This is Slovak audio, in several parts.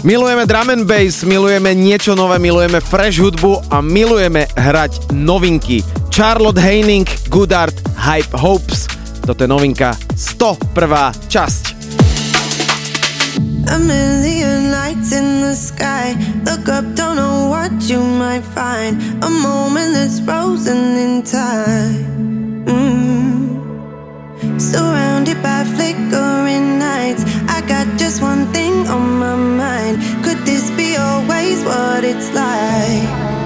Milujeme drum and bass, milujeme niečo nové, milujeme fresh hudbu a milujeme hrať novinky. Charlotte Heining, Goodart, Hype Hopes. Toto je novinka 101. časť. A million lights in the sky Look up, don't know what you might find A moment that's frozen in time mm. Surrounded by flickering nights I got just one thing on my mind. Could this be always what it's like?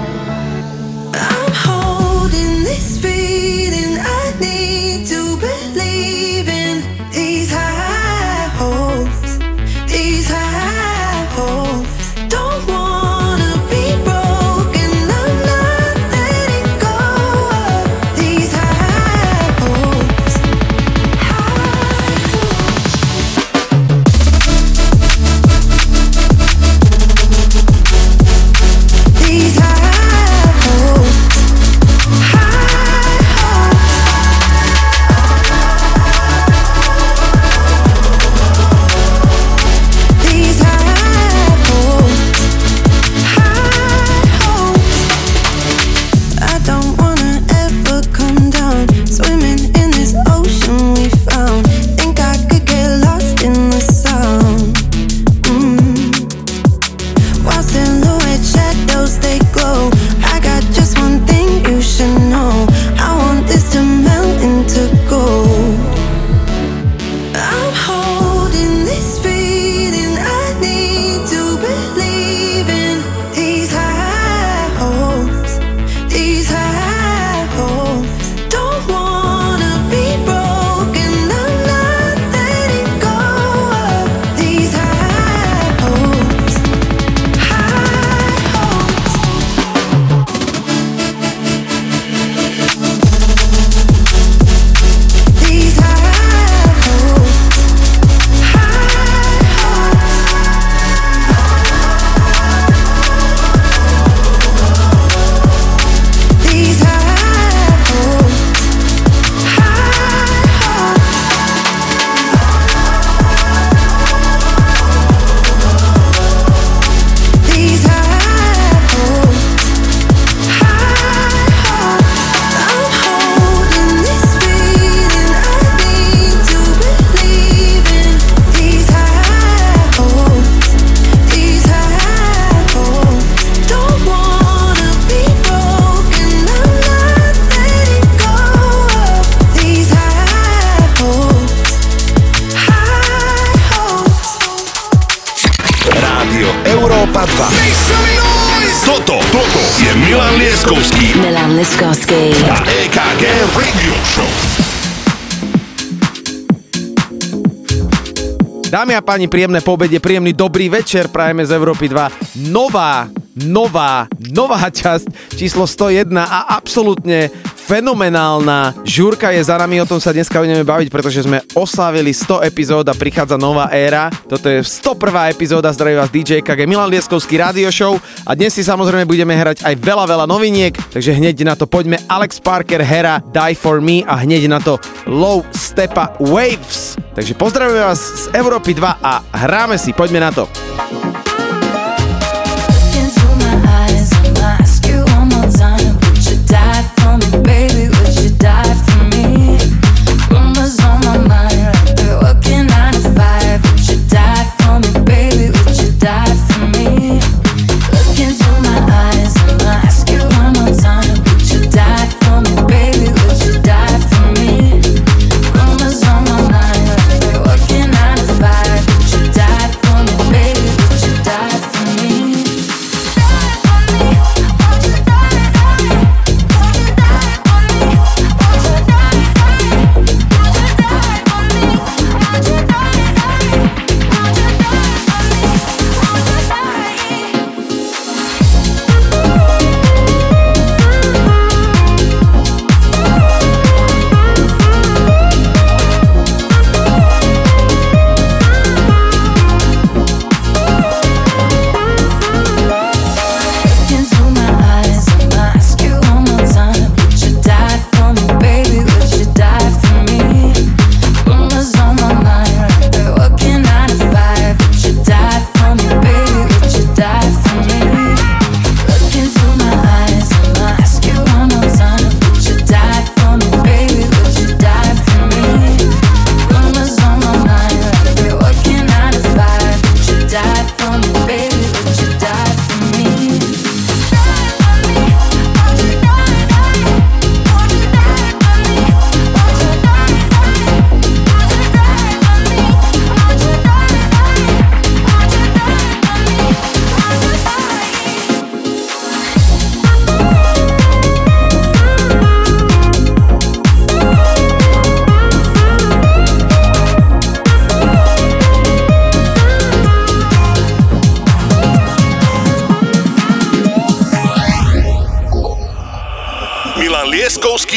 Dámy a páni, príjemné pobede, príjemný dobrý večer, prajeme z Európy 2. Nová, nová, nová časť, číslo 101 a absolútne fenomenálna. Žúrka je za nami, o tom sa dneska budeme baviť, pretože sme oslávili 100 epizód a prichádza nová éra. Toto je 101. epizóda, zdraví vás DJ KG Milan Lieskovský radio show a dnes si samozrejme budeme hrať aj veľa, veľa noviniek, takže hneď na to poďme Alex Parker, Hera, Die For Me a hneď na to Low Stepa Waves. Takže pozdravujeme vás z Európy 2 a hráme si, poďme na to.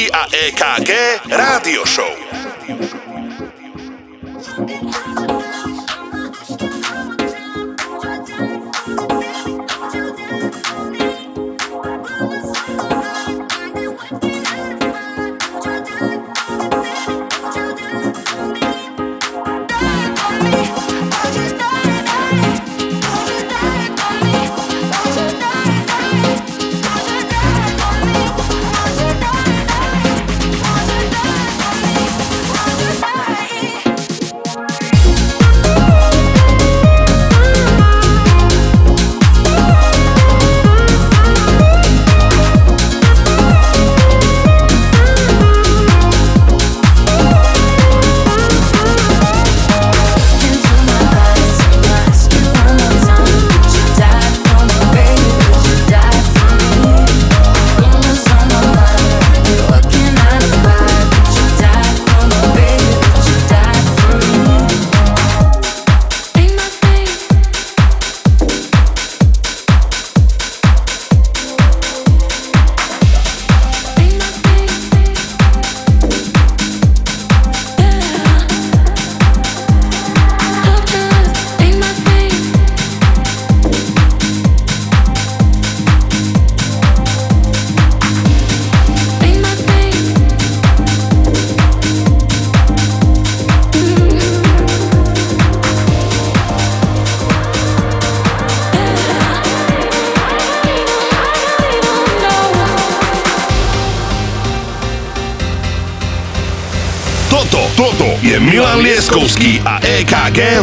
A EKG Rádio Show. I guess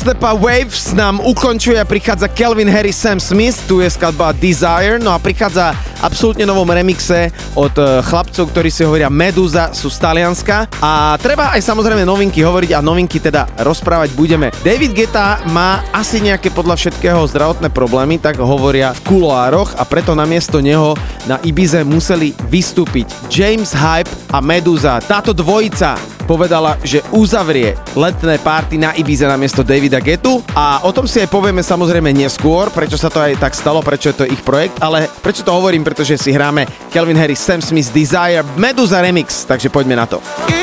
Stepa Waves nám ukončuje a prichádza Kelvin Harris Sam Smith, tu je skladba Desire, no a prichádza absolútne novom remixe od e, chlapcov, ktorí si hovoria Meduza, sú z Talianska a treba aj samozrejme novinky hovoriť a novinky teda rozprávať budeme. David Geta má asi nejaké podľa všetkého zdravotné problémy, tak hovoria v kuloároch a preto namiesto neho na Ibize museli vystúpiť James Hype a Meduza. Táto dvojica povedala, že uzavrie letné párty na Ibize na miesto Davida Getu a o tom si aj povieme samozrejme neskôr, prečo sa to aj tak stalo, prečo je to ich projekt, ale prečo to hovorím, pretože si hráme Kelvin Harris, Sam Smith, Desire, Medusa Remix, takže poďme na to. y'all.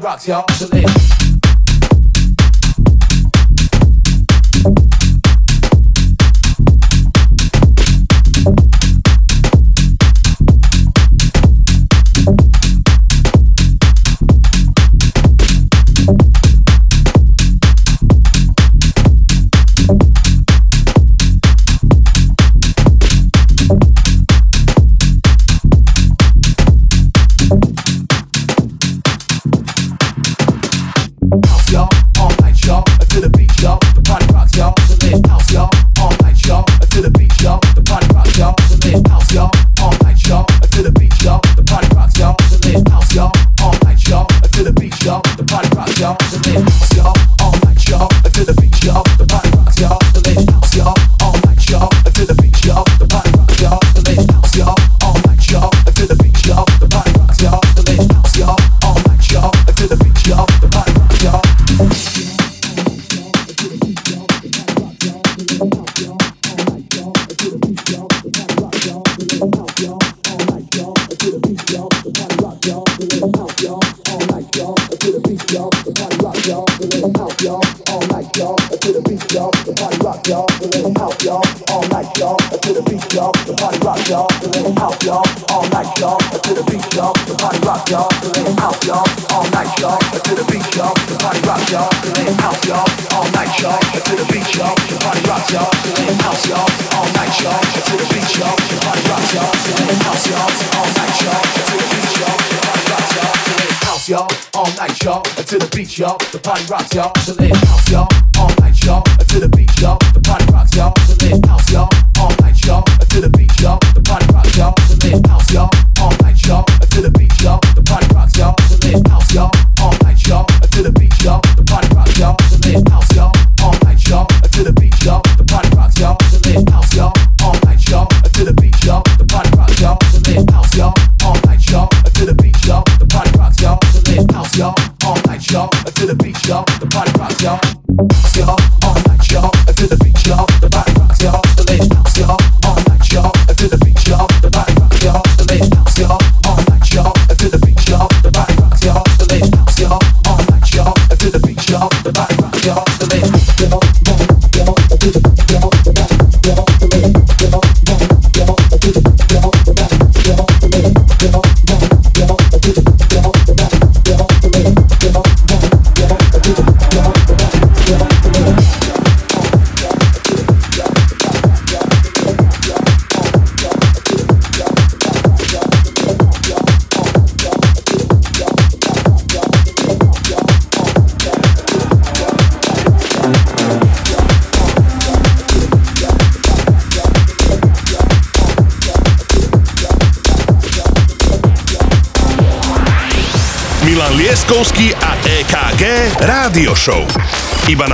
Rocks, y'all. Iba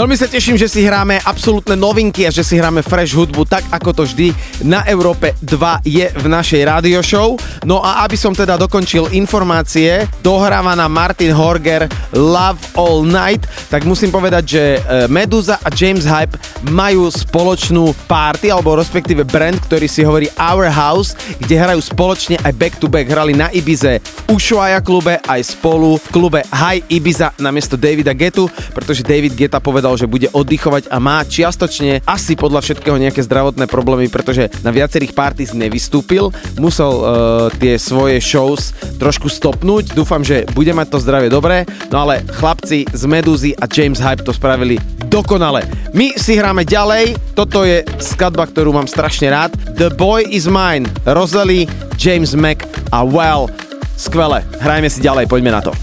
Veľmi sa teším, že si hráme absolútne novinky a že si hráme fresh hudbu tak, ako to vždy na Európe 2 je v našej radio show. No a aby som teda dokončil informácie, dohráva na Martin Horger Love All Night, tak musím povedať, že e, Meduza a James Hype majú spoločnú party, alebo respektíve brand, ktorý si hovorí Our House, kde hrajú spoločne aj back to back. Hrali na Ibize Ushuaia klube aj spolu v klube High Ibiza namiesto Davida Getu, pretože David Geta povedal, že bude oddychovať a má čiastočne asi podľa všetkého nejaké zdravotné problémy, pretože na viacerých parties nevystúpil, musel uh, tie svoje shows trošku stopnúť. Dúfam, že bude mať to zdravie dobré, no ale chlapci z Medúzy a James Hype to spravili dokonale. My si hráme ďalej, toto je skladba, ktorú mám strašne rád. The Boy is Mine, Rosalie, James Mac a Well. Skvelé, hrajme si ďalej, poďme na to.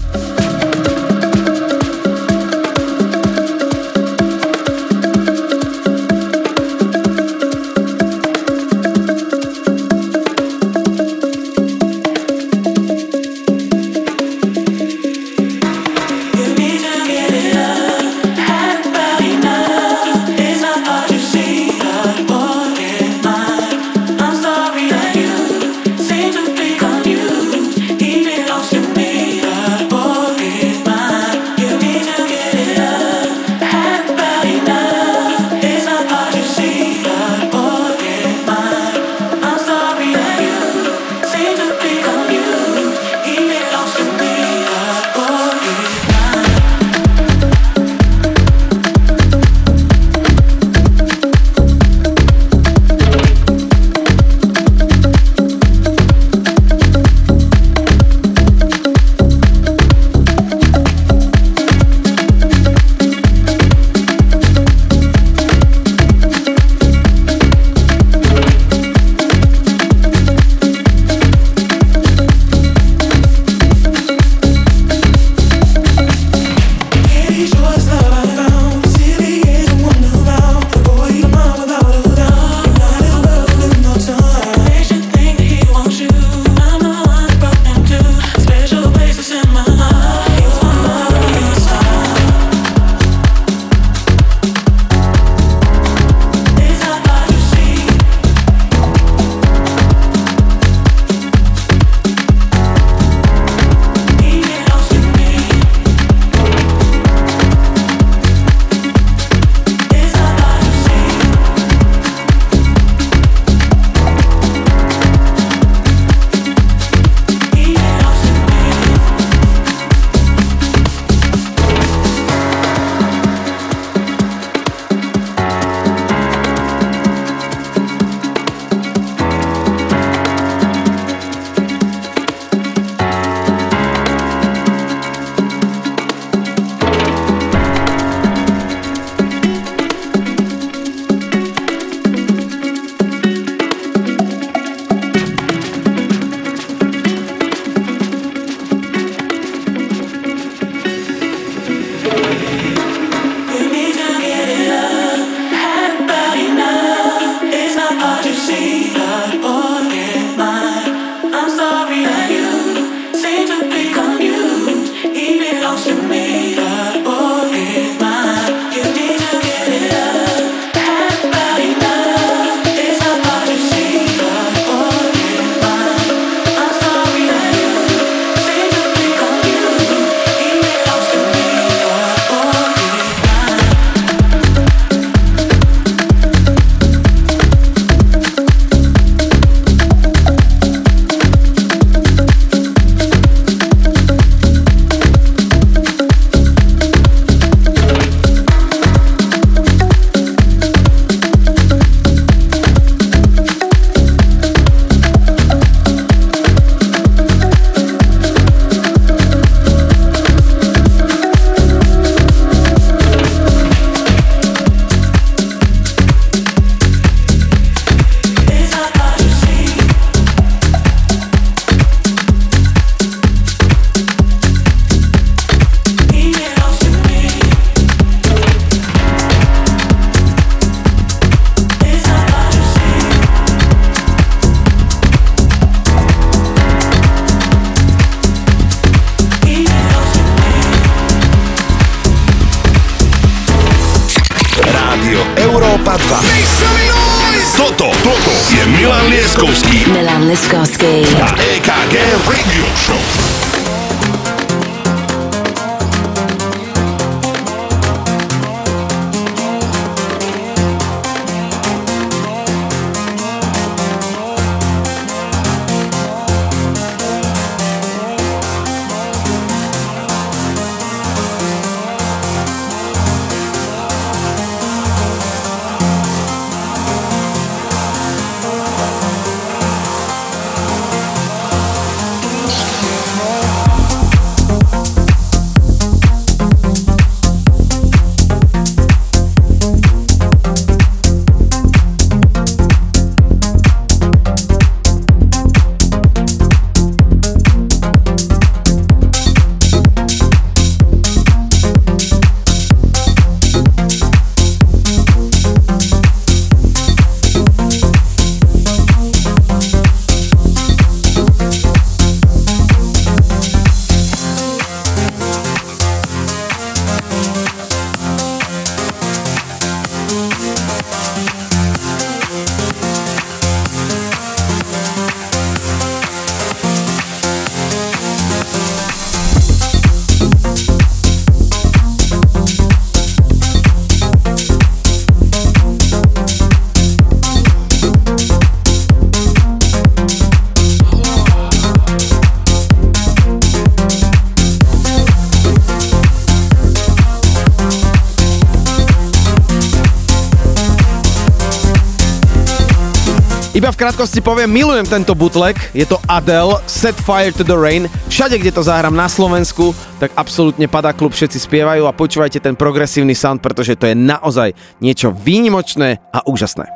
V krátkosti poviem, milujem tento bootleg, je to Adele, Set Fire to the Rain. Všade, kde to zahrám na Slovensku, tak absolútne padá klub, všetci spievajú a počúvajte ten progresívny sound, pretože to je naozaj niečo výnimočné a úžasné.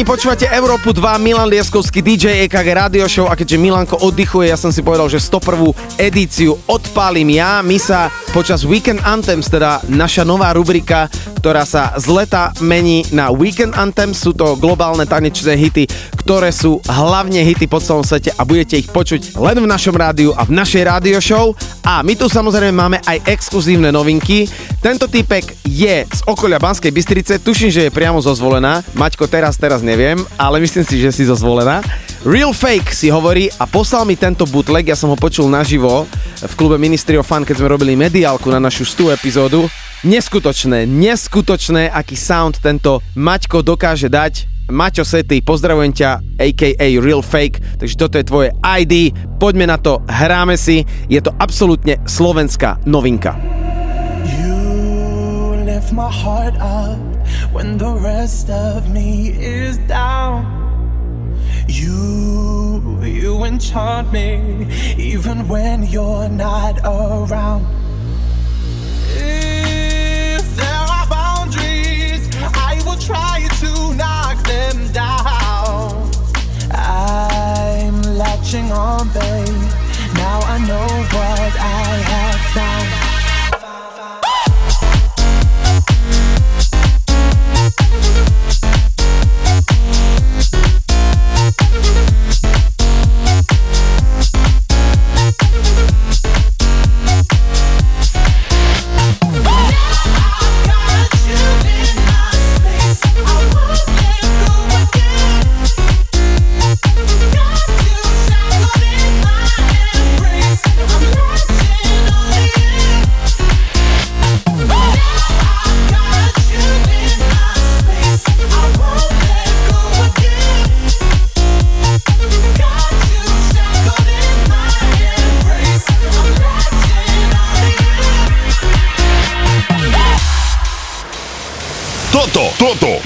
Páni, počúvate Európu 2, Milan Lieskovský DJ EKG Radio Show a keďže Milanko oddychuje, ja som si povedal, že 101. edíciu odpálim ja. My sa počas Weekend Anthems, teda naša nová rubrika, ktorá sa z leta mení na Weekend Anthems, sú to globálne tanečné hity, ktoré sú hlavne hity po celom svete a budete ich počuť len v našom rádiu a v našej rádio show. A my tu samozrejme máme aj exkluzívne novinky. Tento typek je z okolia Banskej Bystrice, tuším, že je priamo zo zvolená. Maťko, teraz, teraz neviem, ale myslím si, že si zo zvolená. Real Fake si hovorí a poslal mi tento bootleg, ja som ho počul naživo v klube Ministry of Fun, keď sme robili mediálku na našu 100 epizódu. Neskutočné, neskutočné, aký sound tento Maťko dokáže dať. Maťo Sety, pozdravujem ťa, a.k.a. Real Fake, takže toto je tvoje ID, poďme na to, hráme si, je to absolútne slovenská novinka. You lift my heart up when the rest of me is down. You, you enchant me even when you're not around. Latching on, babe. Now I know what I have found. Jednou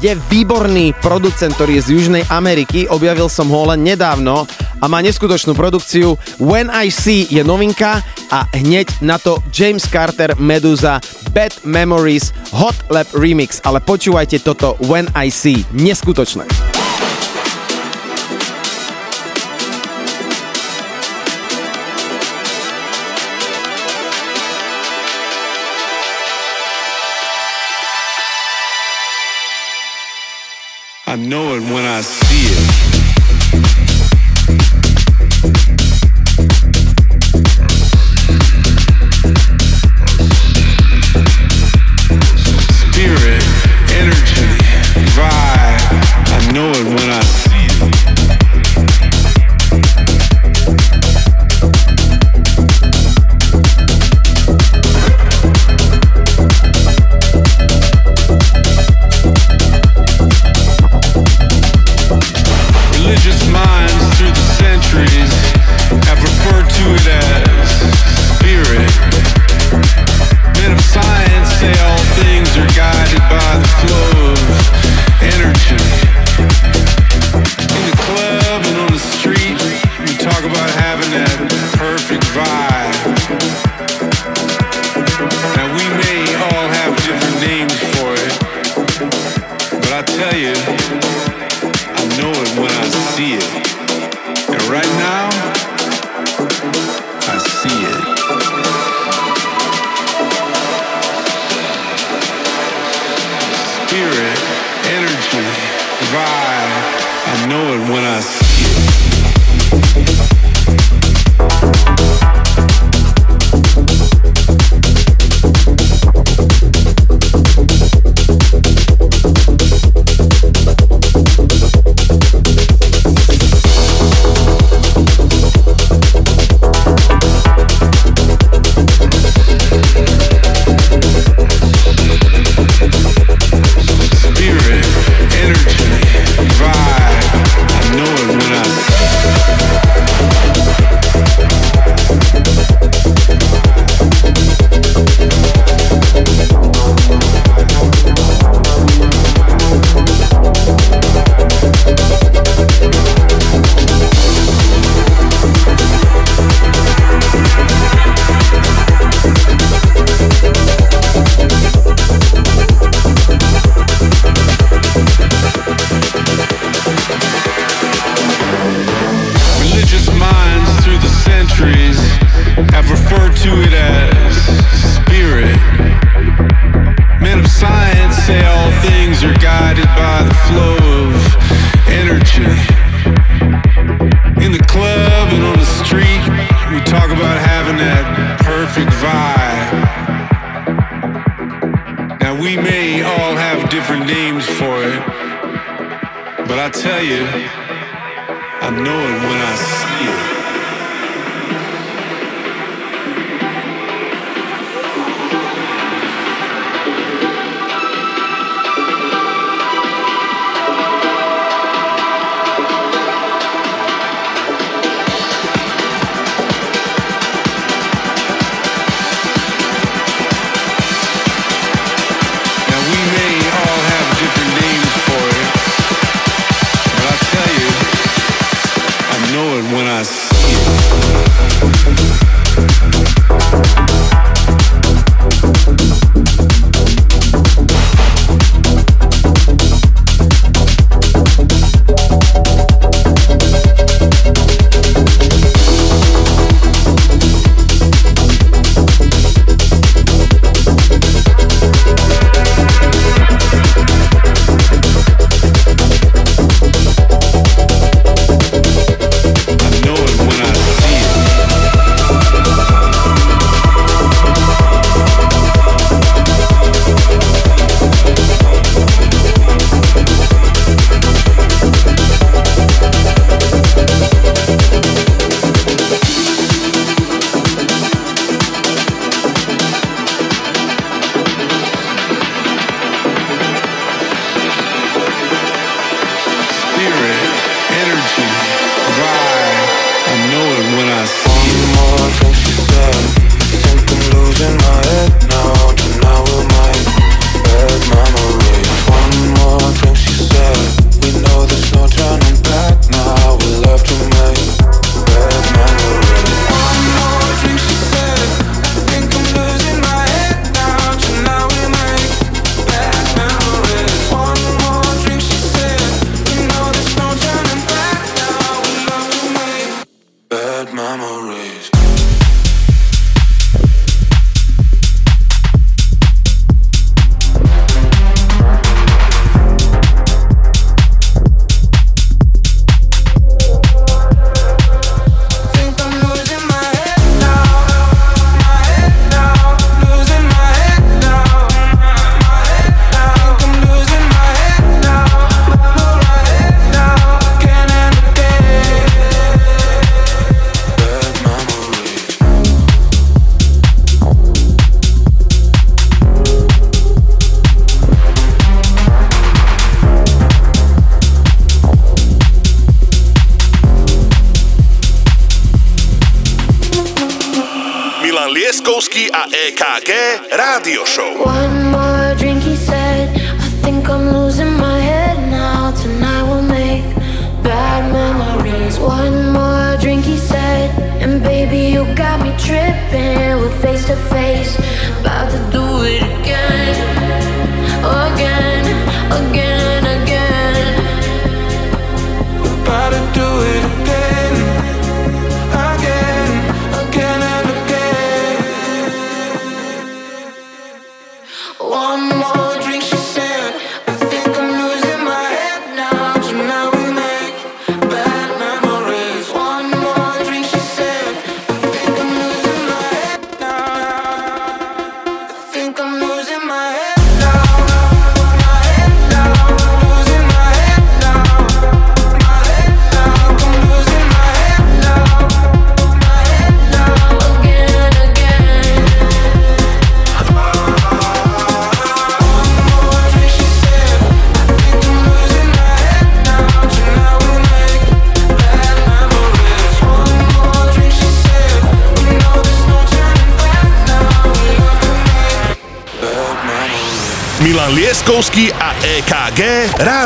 je výborný producent, ktorý je z Južnej Ameriky, objavil som ho len nedávno a má neskutočnú produkciu. When I See je novinka a hneď na to James Carter, Medusa, Bad Memories, Hot Lab Remix, ale počúvajte toto When I See, neskutočné.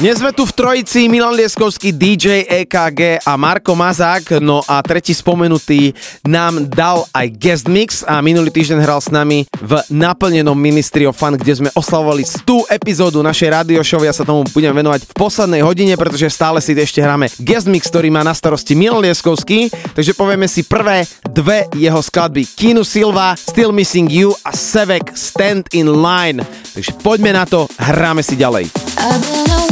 Dnes sme tu v trojici Milan Lieskovský, DJ EKG a Marko Mazák. No a tretí spomenutý nám dal aj guest mix a minulý týždeň hral s nami v naplnenom Ministry of Fun, kde sme oslavovali 100 epizódu našej radio show. Ja sa tomu budem venovať v poslednej hodine, pretože stále si ešte hráme guest mix, ktorý má na starosti Milan Lieskovský. Takže povieme si prvé dve jeho skladby. Kinu Silva, Still Missing You a Sevek Stand in Line. Takže poďme na to, hráme si ďalej. I've been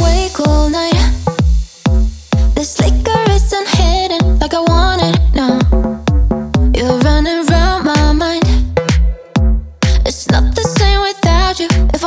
not the same without you.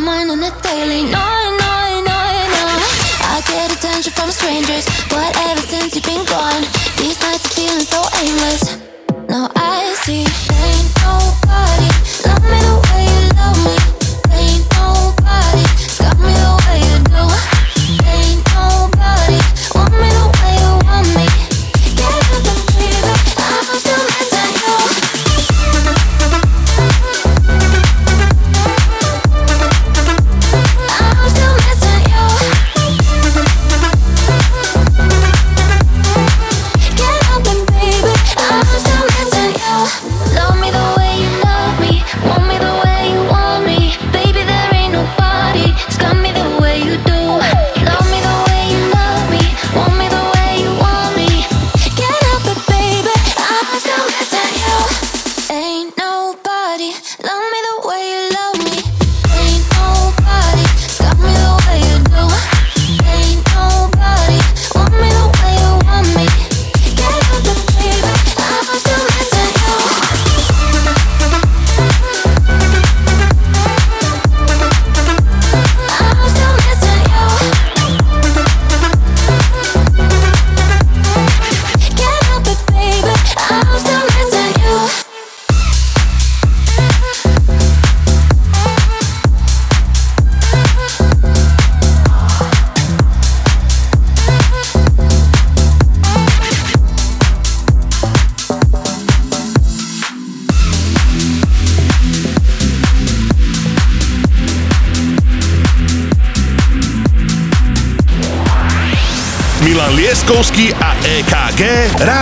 my mind on it daily. No, no, no, no. I get attention from strangers, whatever.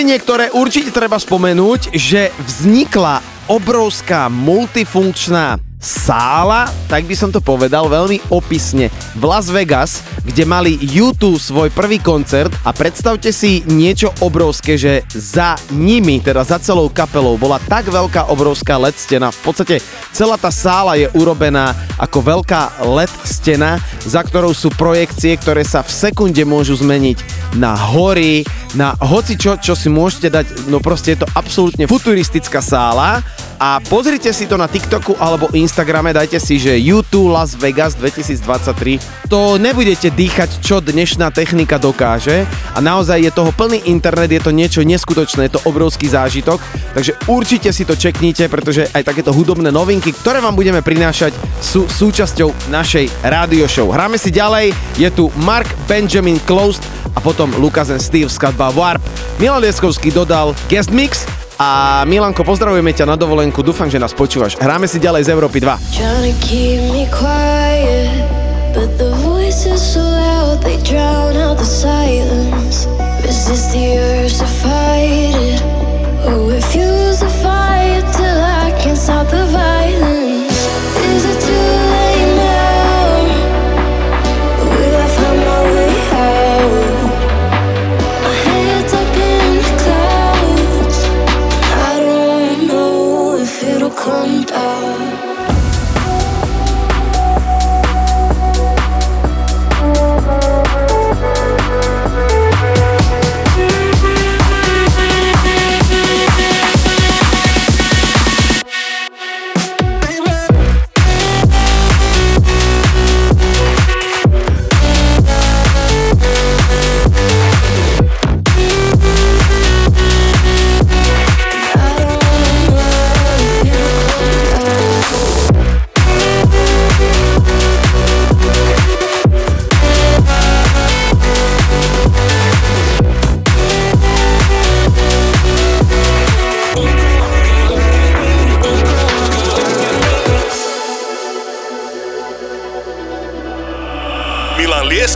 noviniek, ktoré určite treba spomenúť, že vznikla obrovská multifunkčná sála, tak by som to povedal veľmi opisne, v Las Vegas, kde mali YouTube svoj prvý koncert a predstavte si niečo obrovské, že za nimi, teda za celou kapelou, bola tak veľká obrovská LED stena. V podstate celá tá sála je urobená ako veľká LED stena, za ktorou sú projekcie, ktoré sa v sekunde môžu zmeniť na hory, na hoci čo, čo si môžete dať, no proste je to absolútne futuristická sála a pozrite si to na TikToku alebo Instagrame, dajte si, že YouTube Las Vegas 2023. To nebudete dýchať, čo dnešná technika dokáže a naozaj je toho plný internet, je to niečo neskutočné, je to obrovský zážitok, takže určite si to čeknite, pretože aj takéto hudobné novinky, ktoré vám budeme prinášať, sú súčasťou našej rádio show. Hráme si ďalej, je tu Mark Benjamin Closed a potom Lucas and Steve skladba Warp. Milan Lieskovský dodal guest mix a Milanko, pozdravujeme ťa na dovolenku, dúfam, že nás počúvaš. Hráme si ďalej z Európy 2. Trying to keep me quiet, but the voices so loud they drown out the silence. Resist the urge. Oh, till I can stop the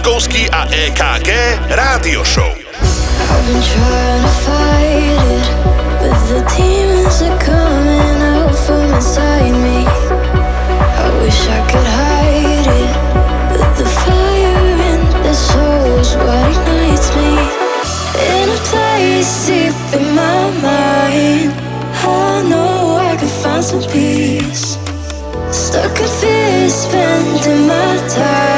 A EKG Rádio Show. I've been trying to fight it, but the demons are coming out from inside me. I wish I could hide it, but the fire in what ignites me. In a place deep in my mind, I know I can find some peace. Stuck in fear, spending my time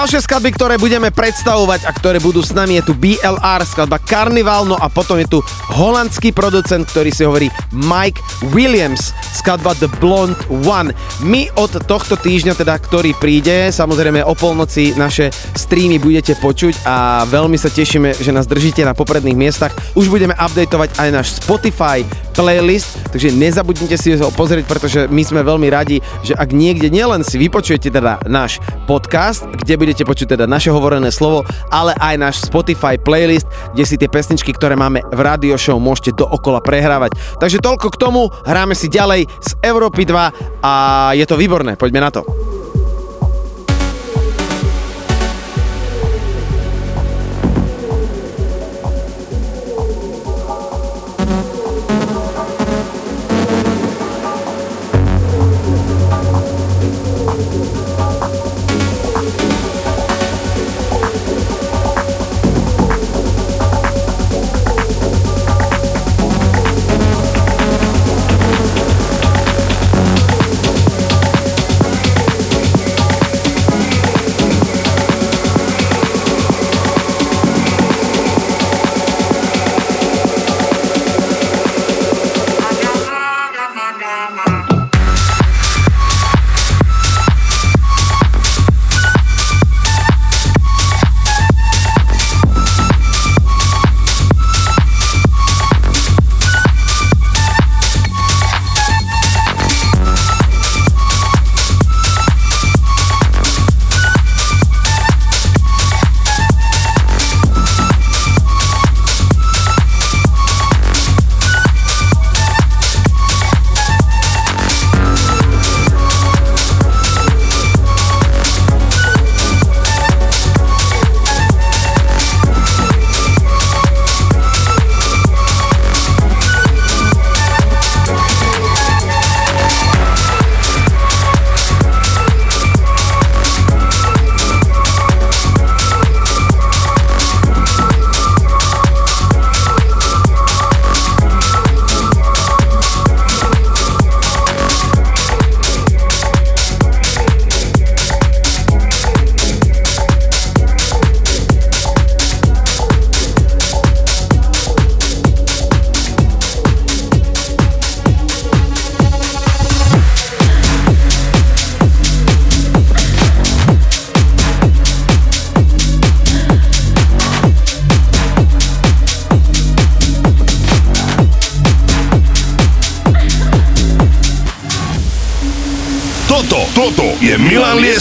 Ďalšie skladby, ktoré budeme predstavovať a ktoré budú s nami je tu BLR, skladba Carnival, no a potom je tu holandský producent, ktorý si hovorí Mike Williams, skladba The Blonde One. My od tohto týždňa, teda ktorý príde, samozrejme o polnoci naše streamy budete počuť a veľmi sa tešíme, že nás držíte na popredných miestach. Už budeme updateovať aj náš Spotify playlist, takže nezabudnite si ho pozrieť, pretože my sme veľmi radi, že ak niekde nielen si vypočujete teda náš podcast, kde budete počuť teda naše hovorené slovo, ale aj náš Spotify playlist, kde si tie pesničky, ktoré máme v radio show, môžete dookola prehrávať. Takže toľko k tomu, hráme si ďalej z Európy 2 a je to výborné, poďme na to.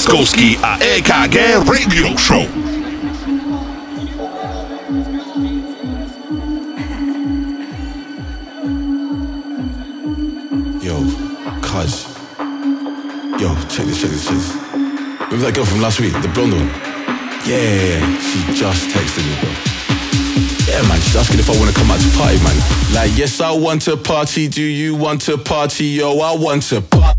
Laskowski, a EKG Radio Show. Yo, cuz. Yo, check this, check this, check this. Remember that girl from last week, the blonde one? Yeah, she just texted me, bro. Yeah, man, she's asking if I wanna come out to party, man. Like, yes, I want to party. Do you want to party? Yo, I want to party.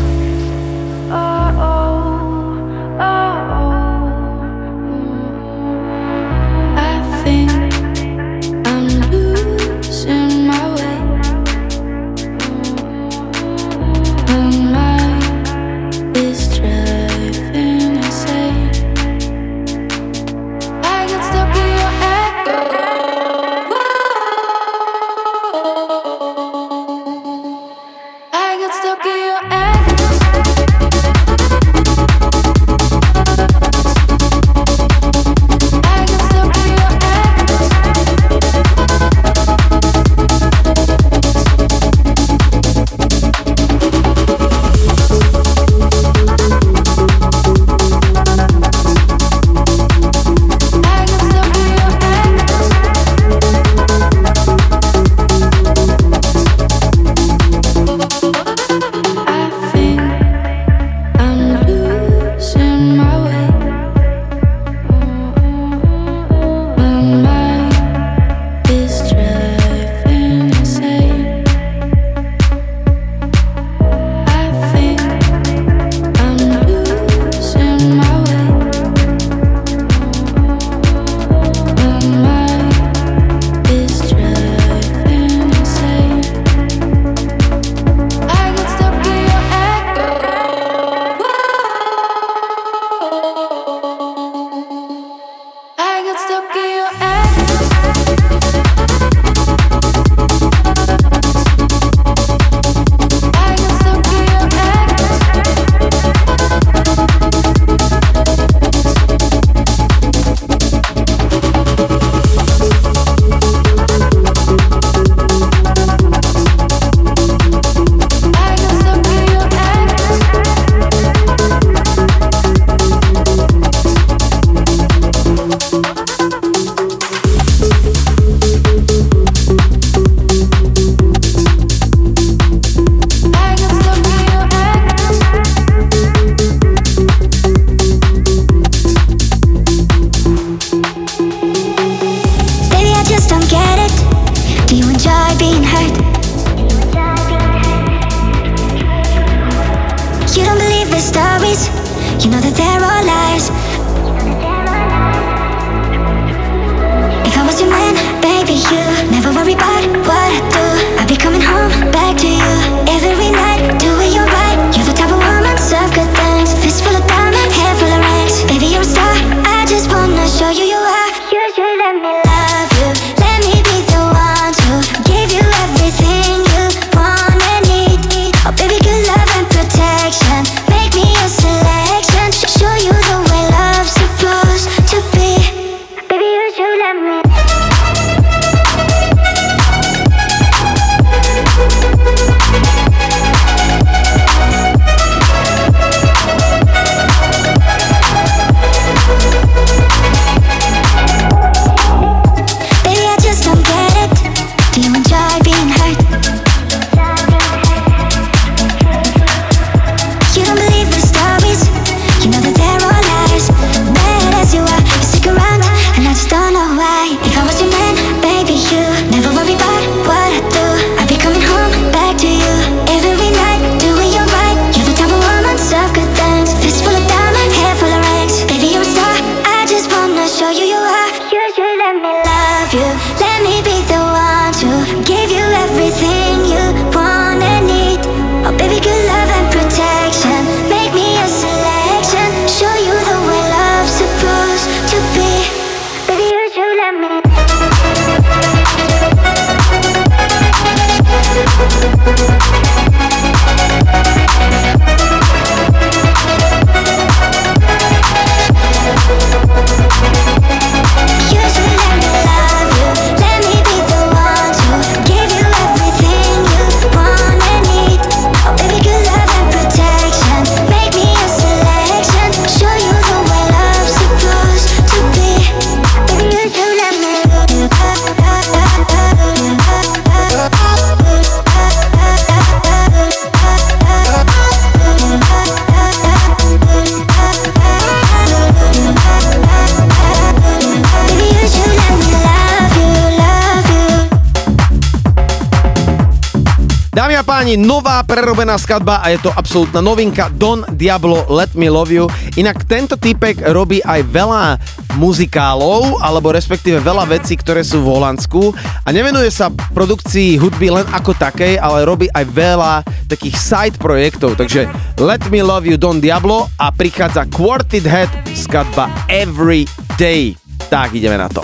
skladba a je to absolútna novinka Don Diablo Let Me Love You. Inak tento typek robí aj veľa muzikálov, alebo respektíve veľa vecí, ktoré sú v Holandsku a nevenuje sa produkcii hudby len ako takej, ale robí aj veľa takých side projektov, takže Let Me Love You Don Diablo a prichádza Quartet Head skladba Every Day. Tak ideme na to.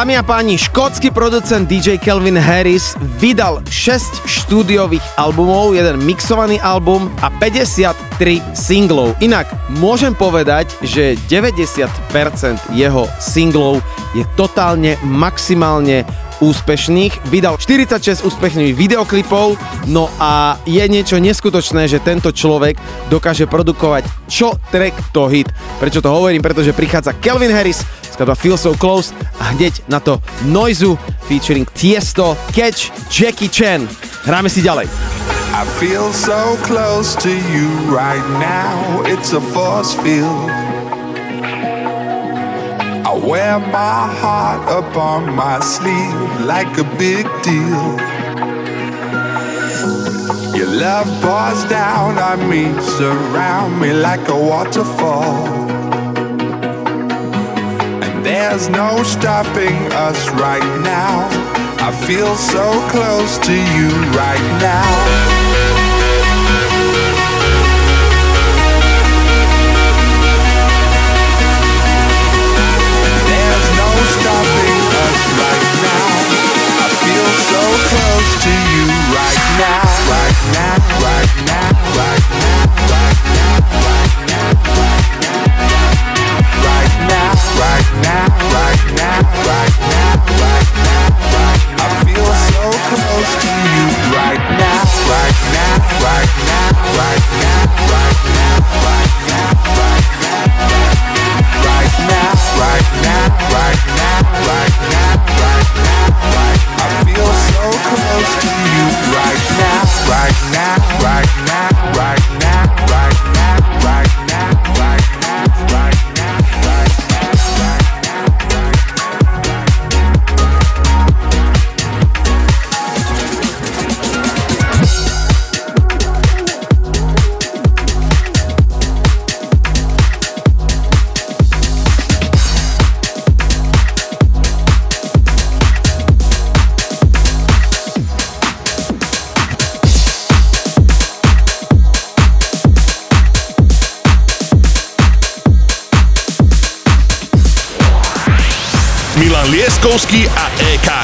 Dámy a páni, škótsky producent DJ Kelvin Harris vydal 6 štúdiových albumov, jeden mixovaný album a 53 singlov. Inak môžem povedať, že 90% jeho singlov je totálne maximálne úspešných, vydal 46 úspešných videoklipov, no a je niečo neskutočné, že tento človek dokáže produkovať čo track to hit. Prečo to hovorím? Pretože prichádza Kelvin Harris, skladba Feel So Close a hneď na to Noizu featuring Tiesto, Catch, Jackie Chan. Hráme si ďalej. I feel so close to you right now. It's a force field. I wear my heart up on my sleeve like a big deal. Your love pours down on me, surround me like a waterfall. There's no stopping us right now. I feel so close to you right now. There's no stopping us right now. I feel so close to you right now, right right now,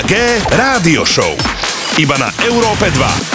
EKG Rádio Show. Iba na Európe 2.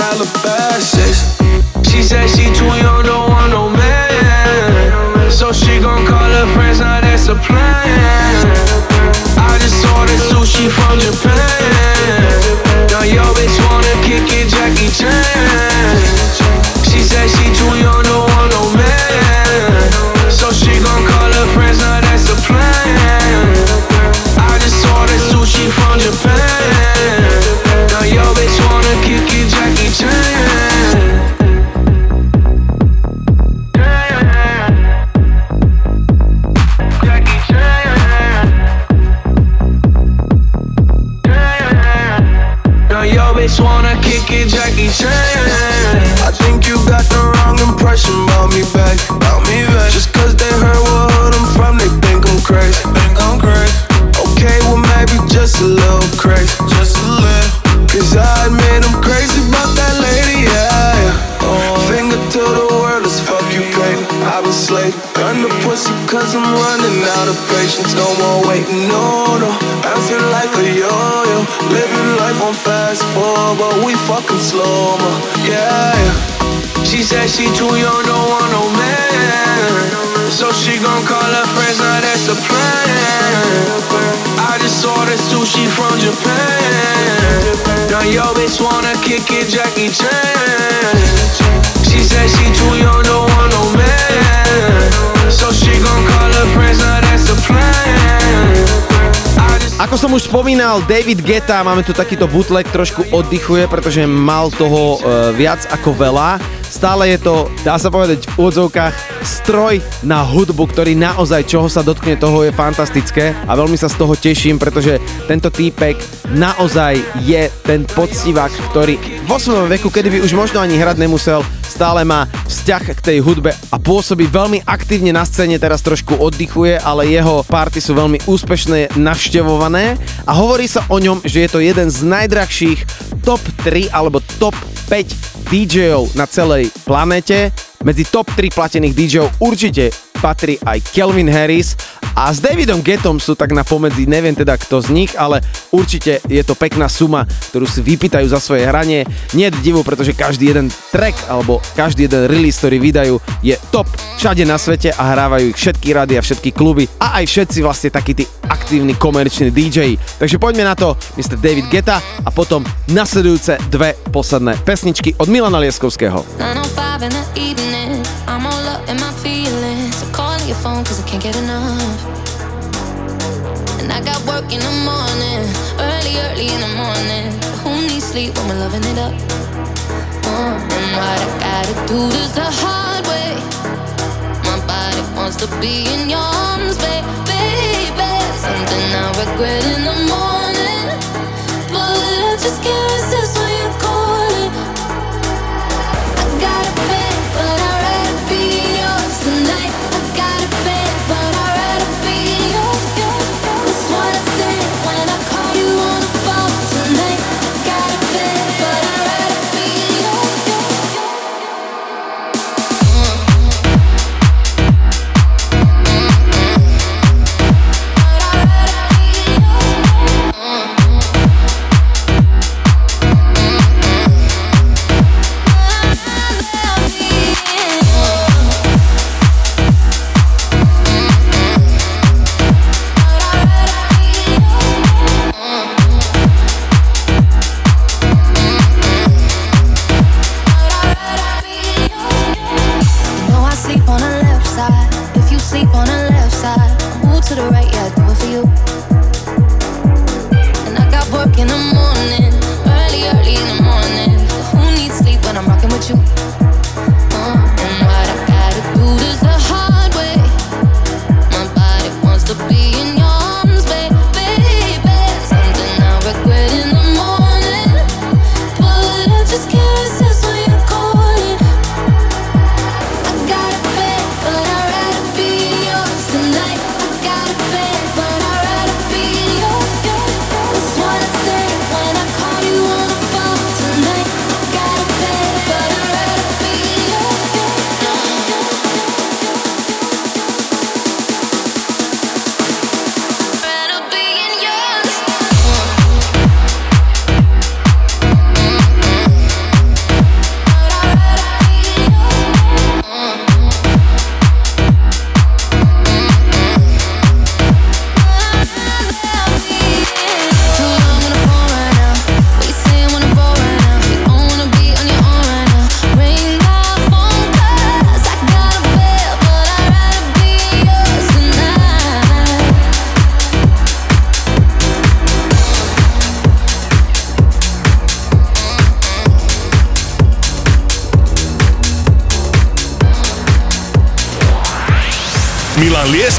Calabasas. The pussy cause I'm running out of patience. No more waiting, no, no. Bouncing like a yo-yo. Living life on fast forward, but we fucking slow, mo. Yeah, yeah. She said she too young, don't want no man. So she gon' call her friends, now that's the plan. I just ordered sushi from Japan. Now yo bitch wanna kick it, Jackie Chan. She said she too young, don't want no man. So she gon' call her friends, now that's the plan. Ako som už spomínal, David Geta, máme tu takýto bootleg, trošku oddychuje, pretože mal toho e, viac ako veľa. Stále je to, dá sa povedať v úvodzovkách, stroj na hudbu, ktorý naozaj, čoho sa dotkne, toho je fantastické a veľmi sa z toho teším, pretože tento týpek naozaj je ten poctivák, ktorý vo svojom veku, kedy by už možno ani hrať nemusel, stále má vzťah k tej hudbe a pôsobí veľmi aktívne na scéne, teraz trošku oddychuje, ale jeho party sú veľmi úspešné, navštevované a hovorí sa o ňom, že je to jeden z najdrahších top 3 alebo top 5 DJov na celej planete. Medzi top 3 platených DJov určite patrí aj Kelvin Harris a s Davidom Getom sú tak na pomedzi, neviem teda kto z nich, ale určite je to pekná suma, ktorú si vypýtajú za svoje hranie. Nie je divu, pretože každý jeden track alebo každý jeden release, ktorý vydajú, je top všade na svete a hrávajú ich všetky rady a všetky kluby a aj všetci vlastne takí tí aktívni komerční DJ. Takže poďme na to, Mr. David Geta a potom nasledujúce dve posledné pesničky od Milana Lieskovského. 905 in the evening. I'm all up in my your phone cause I can't get enough. And I got work in the morning, early, early in the morning. Who needs sleep when we're loving it up? Uh, and what I gotta do this the hard way. My body wants to be in your arms, baby, baby. Something I regret in the morning. But I just can't I got work in the morning,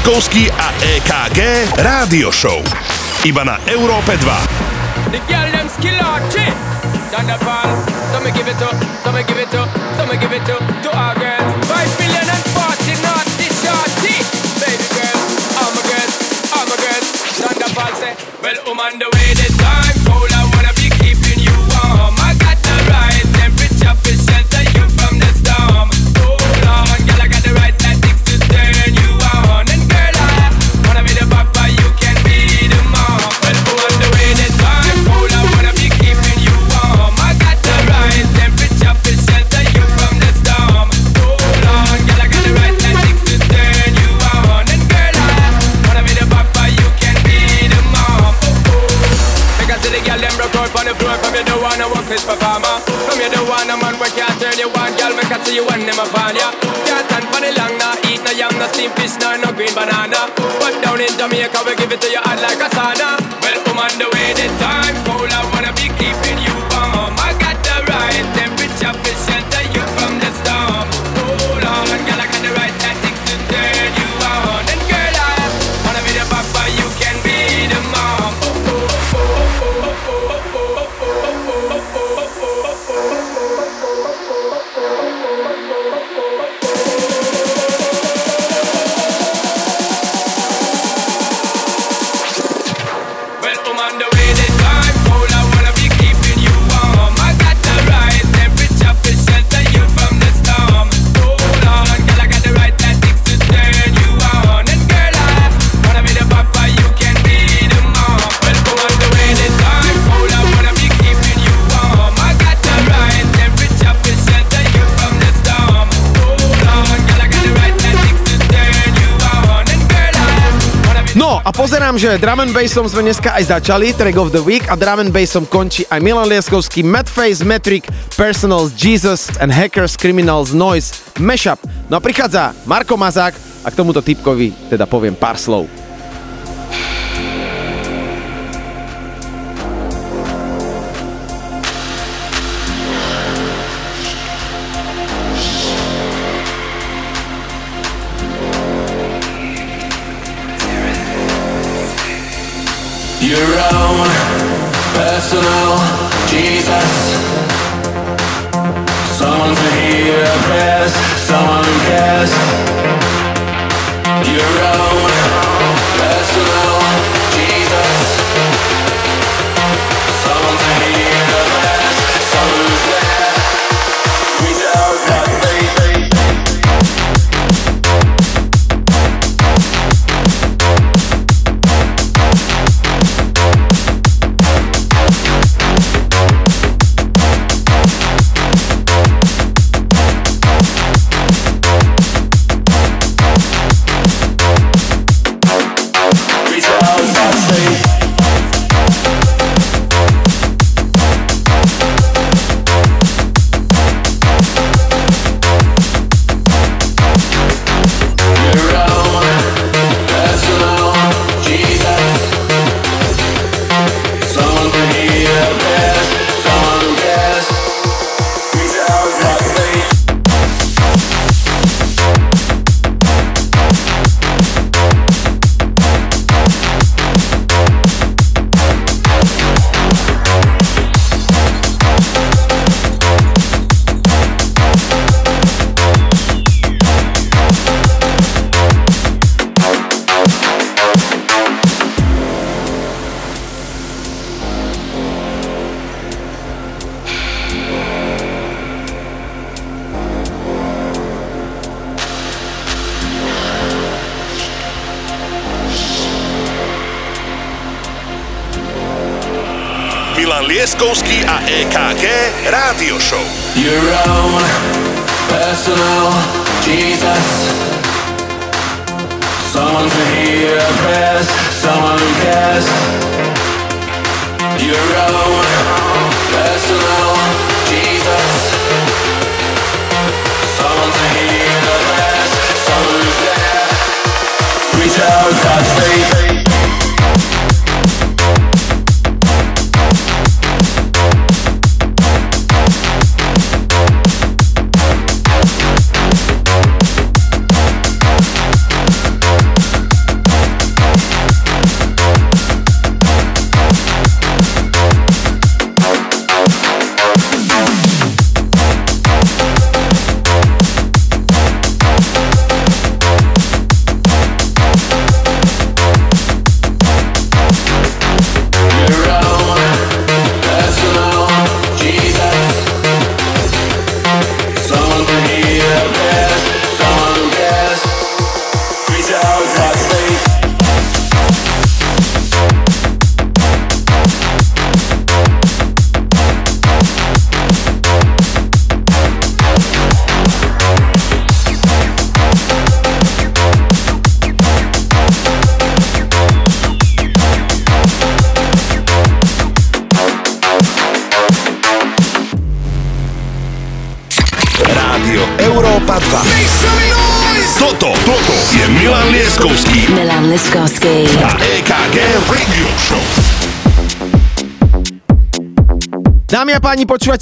Milan Lieskovský a EKG Rádio Show. Iba na Európe 2. The girl them skill. Thunderball, give it give it give it to our. Five million and forty naughty shorty. Baby girl, I'm a girl, I'm a girl. Thunderball say, well, I'm on the way them a pan ya. Can't stand for the long. Nah. Eat no yam, no steamed fish, nah no green banana. But down in Jamaica we give it to you hot like a sauna. Well, come on, the way the time cold, I wanna be keeping. Takže drum and bassom sme dneska aj začali, track of the week a drum and bassom končí aj Milan Lieskovský, Madface, Metric, Personals, Jesus and Hackers, Criminals, Noise, Mashup. No a prichádza Marko Mazák a k tomuto typkovi teda poviem pár slov.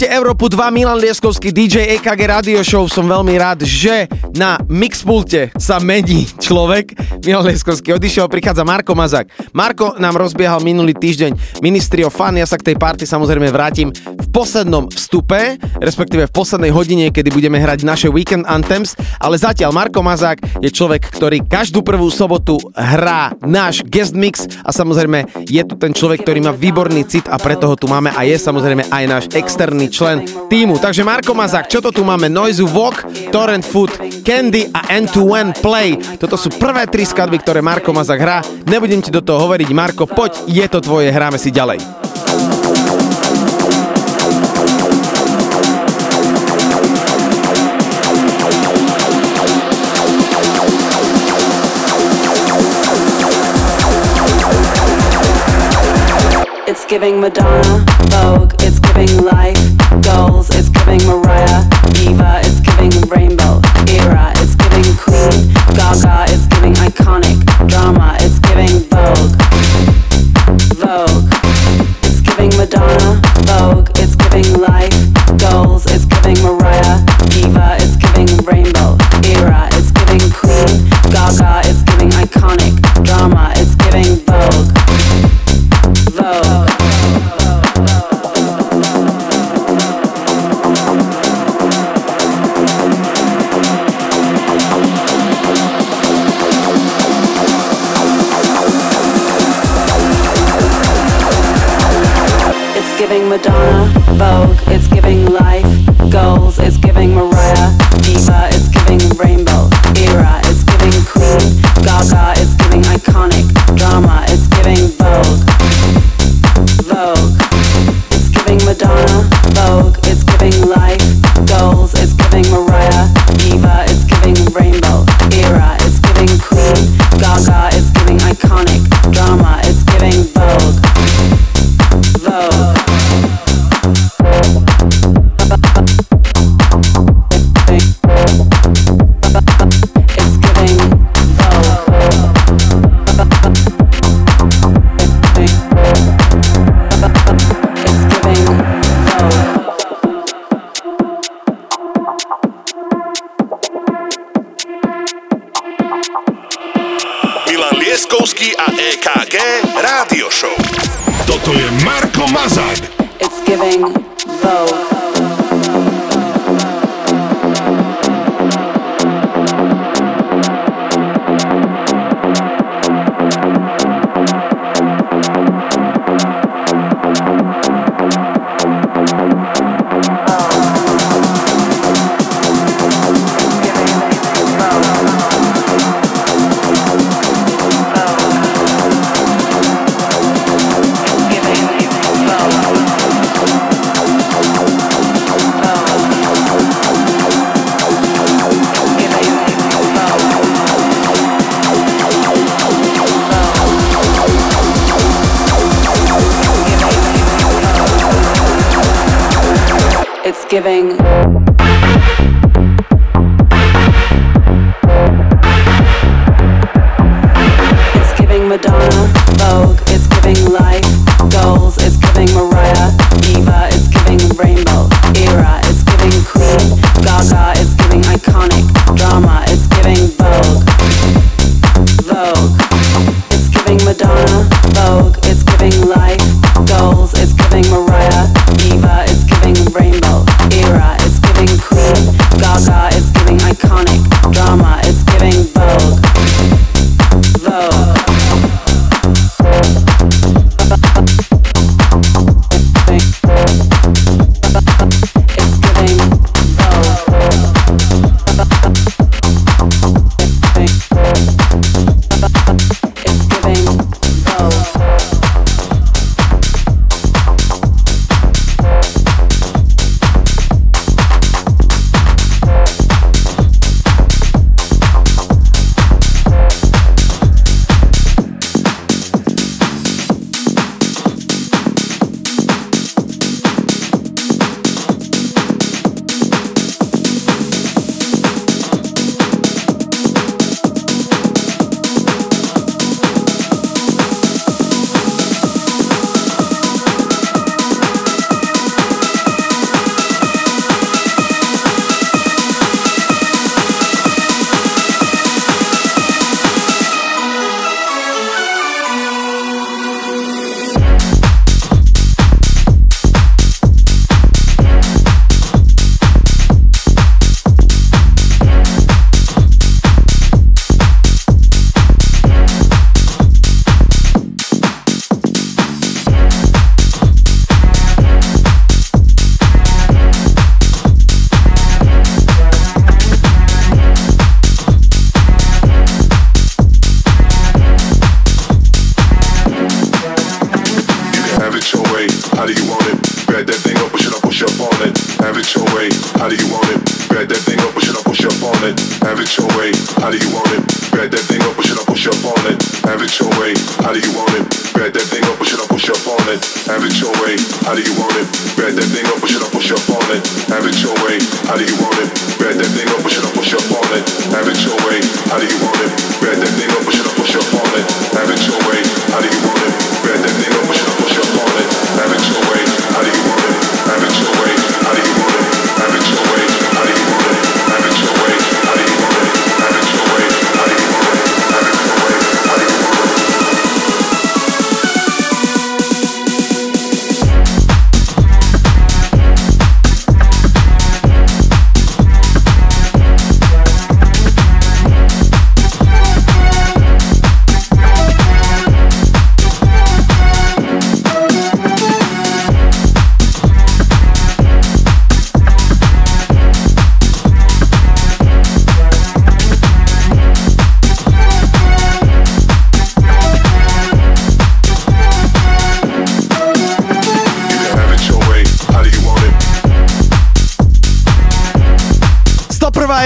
Počúvate Európu 2, Milan Lieskovský, DJ EKG Radio Show. Som veľmi rád, že na mixpulte sa mení človek. Milan Lieskovský odišiel, prichádza Marko Mazák. Marko nám rozbiehal minulý týždeň Ministry of ja sa k tej party samozrejme vrátim v poslednom vstupe, respektíve v poslednej hodine, kedy budeme hrať naše Weekend Anthems, ale zatiaľ Marko Mazák je človek, ktorý každú prvú sobotu hrá náš guest mix a samozrejme je tu ten človek, ktorý má výborný cit a preto ho tu máme a je samozrejme aj náš externý člen týmu. Takže Marko Mazák, čo to tu máme? Noizu Walk, Torrent Food, Candy a End-to-End Play. Toto sú prvé tri skladby, ktoré Marko Mazák hrá. Nebudem ti do toho hovoriť, Marko, poď, je to tvoje, hráme si ďalej. Giving Madonna, Vogue, it's giving life, goals, it's giving Mariah, Diva, it's giving Rainbow, Era, it's giving Queen, Gaga,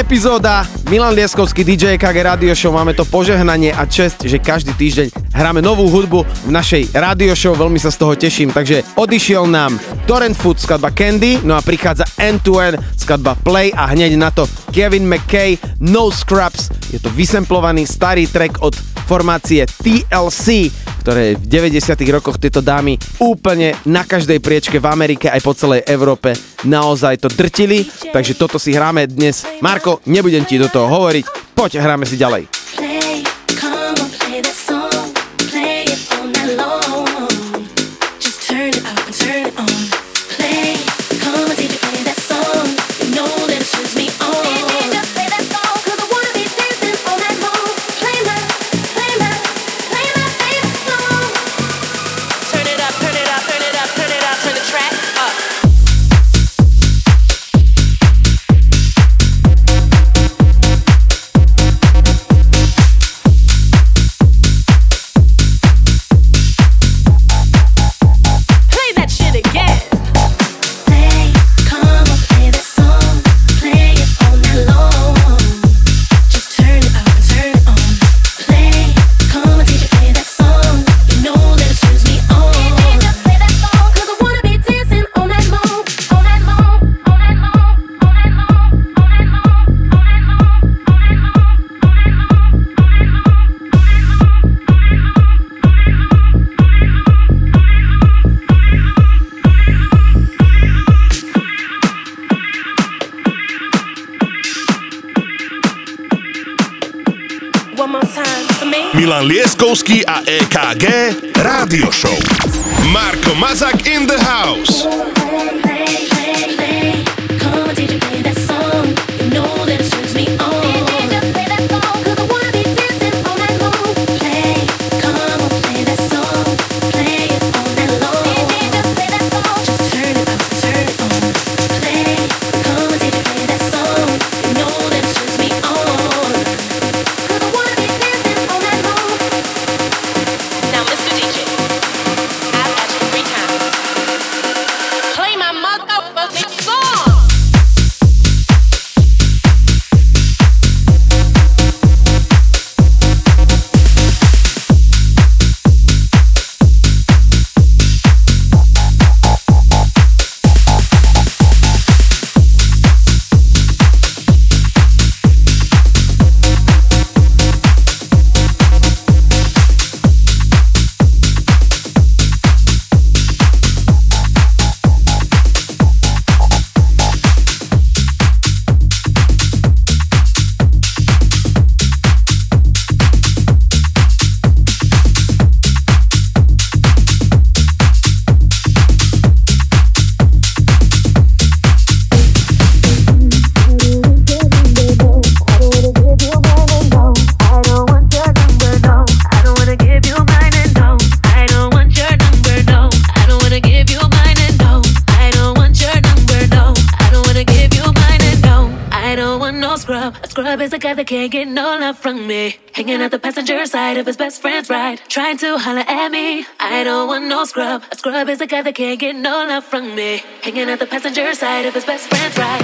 epizóda. Milan Lieskovský DJ KG Radio Show. Máme to požehnanie a čest, že každý týždeň hráme novú hudbu v našej radio show. Veľmi sa z toho teším. Takže odišiel nám Torrent Food, skladba Candy, no a prichádza N2N skladba Play a hneď na to Kevin McKay, No Scraps. Je to vysemplovaný starý track od formácie TLC ktoré v 90. rokoch tieto dámy úplne na každej priečke v Amerike aj po celej Európe naozaj to drtili. Takže toto si hráme dnes. Marko, nebudem ti do toho hovoriť, poď hráme si ďalej. Liptovský a EKG Rádio Show. Marko Mazak in the house. is a guy that can't get no love from me. Hanging at the passenger side of his best friend's ride.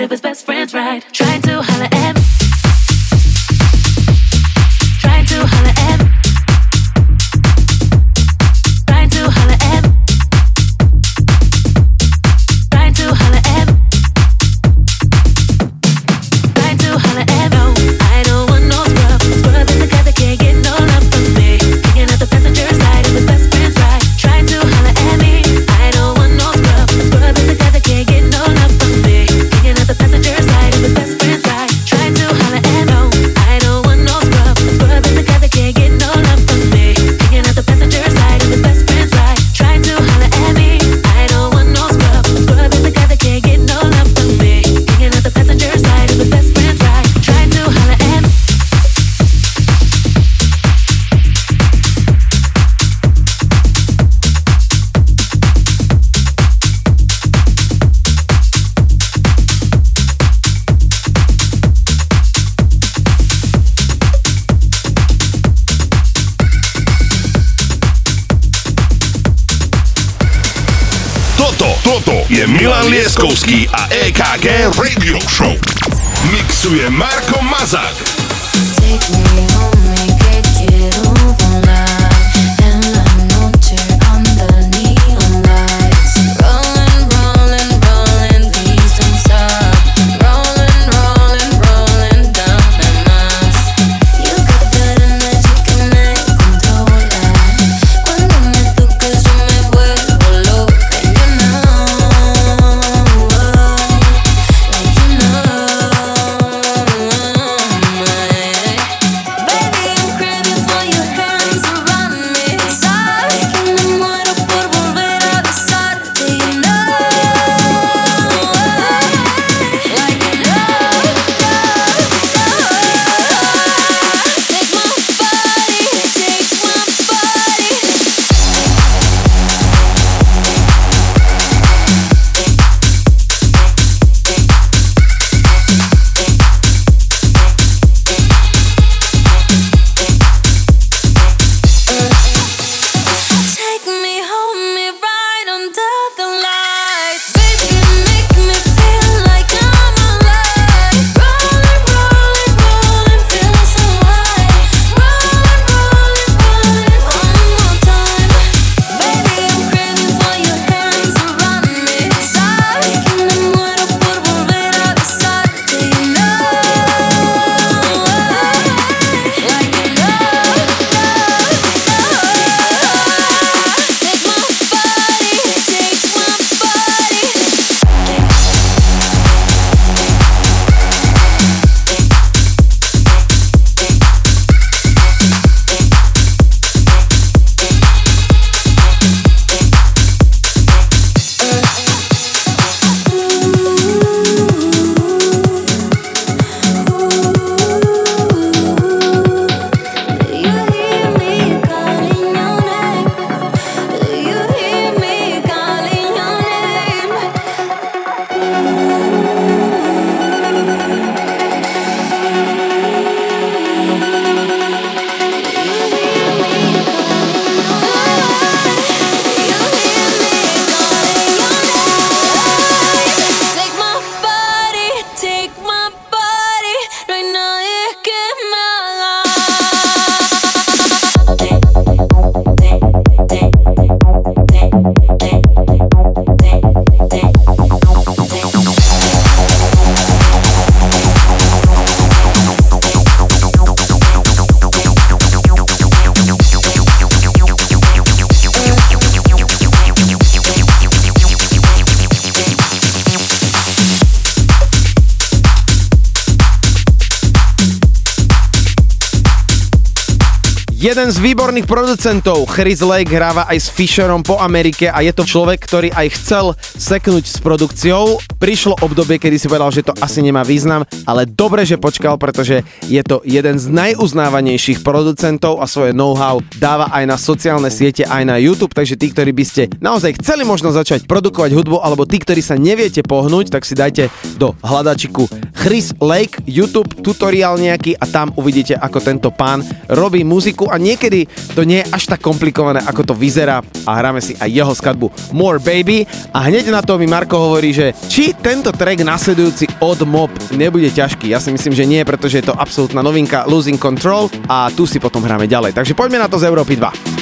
of his best friend's right? Jeden z výborných producentov, Chris Lake, hráva aj s Fisherom po Amerike a je to človek, ktorý aj chcel seknúť s produkciou. Prišlo obdobie, kedy si povedal, že to asi nemá význam, ale dobre, že počkal, pretože je to jeden z najuznávanejších producentov a svoje know-how dáva aj na sociálne siete, aj na YouTube, takže tí, ktorí by ste naozaj chceli možno začať produkovať hudbu, alebo tí, ktorí sa neviete pohnúť, tak si dajte do hľadačiku Chris Lake YouTube tutoriál nejaký a tam uvidíte, ako tento pán robí muziku a niekedy to nie je až tak komplikované, ako to vyzerá a hráme si aj jeho skladbu More Baby a hneď na to mi Marko hovorí, že či tento track nasledujúci od Mob nebude ťažký. Ja si myslím, že nie, pretože je to absolútna novinka Losing Control a tu si potom hráme ďalej. Takže poďme na to z Európy 2.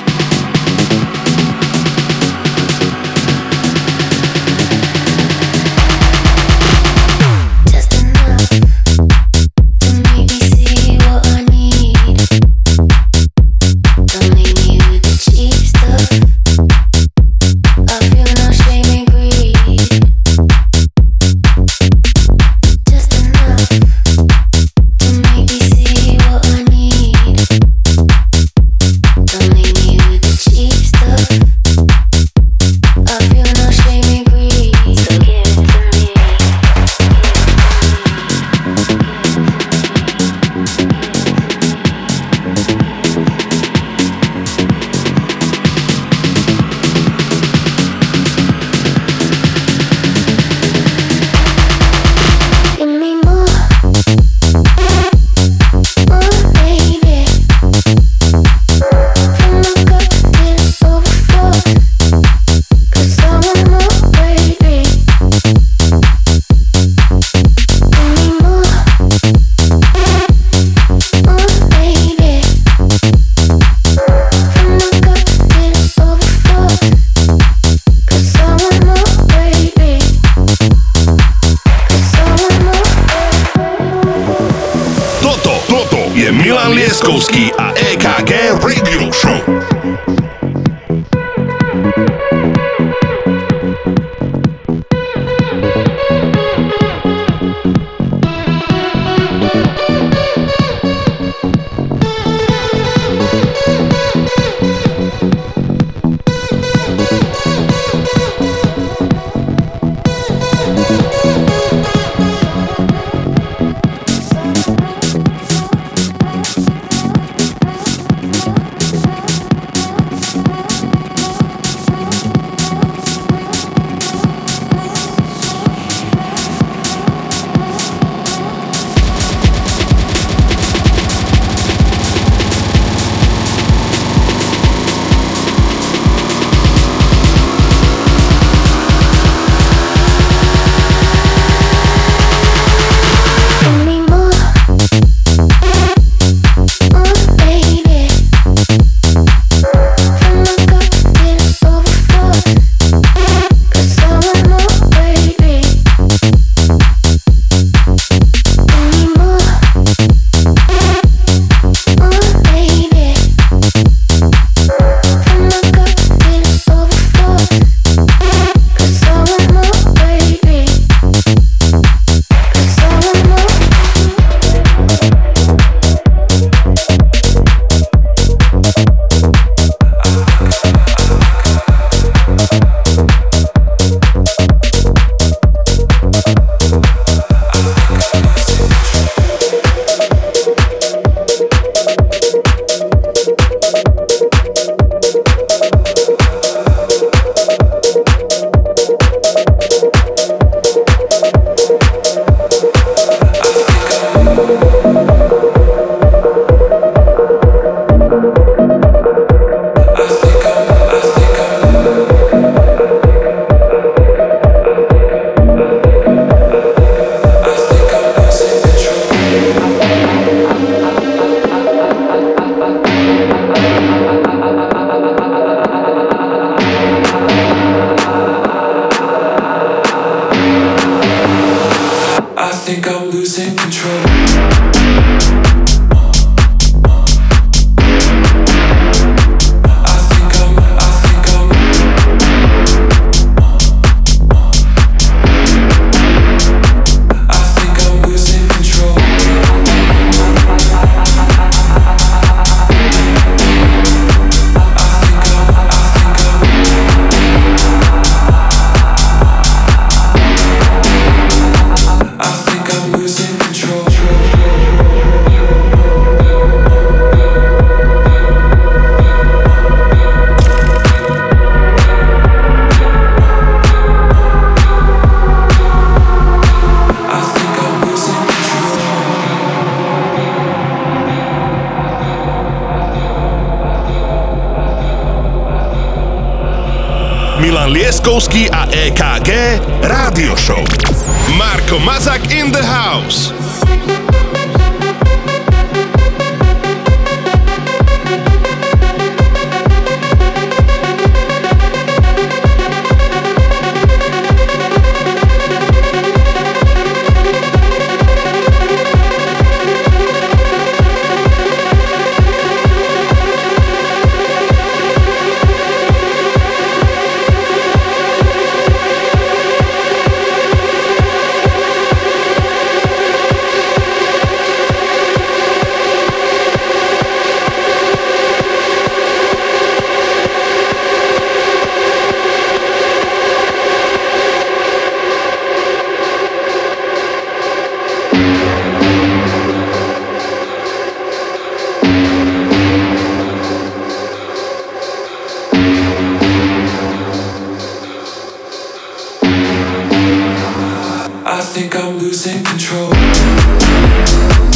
I think I'm losing control.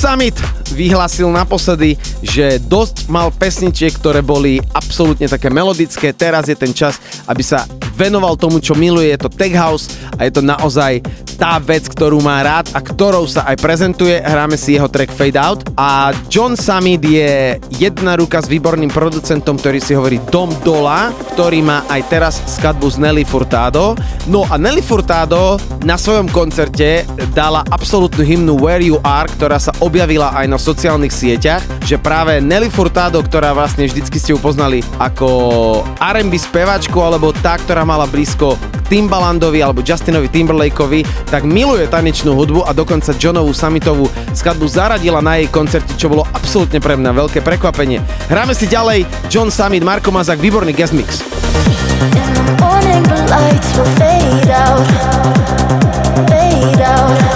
Summit vyhlásil naposledy, že dosť mal pesničiek, ktoré boli absolútne také melodické. Teraz je ten čas, aby sa venoval tomu, čo miluje. Je to tech house a je to naozaj tá vec, ktorú má rád a ktorou sa aj prezentuje. Hráme si jeho track Fade Out. A John Summit je jedna ruka s výborným producentom, ktorý si hovorí Dom Dola, ktorý má aj teraz skladbu z Nelly Furtado. No a Nelly Furtado na svojom koncerte dala absolútnu hymnu Where You Are, ktorá sa objavila aj na sociálnych sieťach, že práve Nelly Furtado, ktorá vlastne vždycky ste ju poznali ako R&B spevačku, alebo tá, ktorá mala blízko k Timbalandovi alebo Justinovi Timberlakeovi, tak miluje tanečnú hudbu a dokonca Johnovú Summitovú skladbu zaradila na jej koncerte, čo bolo absolútne pre mňa veľké prekvapenie. Hráme si ďalej John Summit, Marko Mazak, výborný guest mix. morning the lights will fade out, fade out.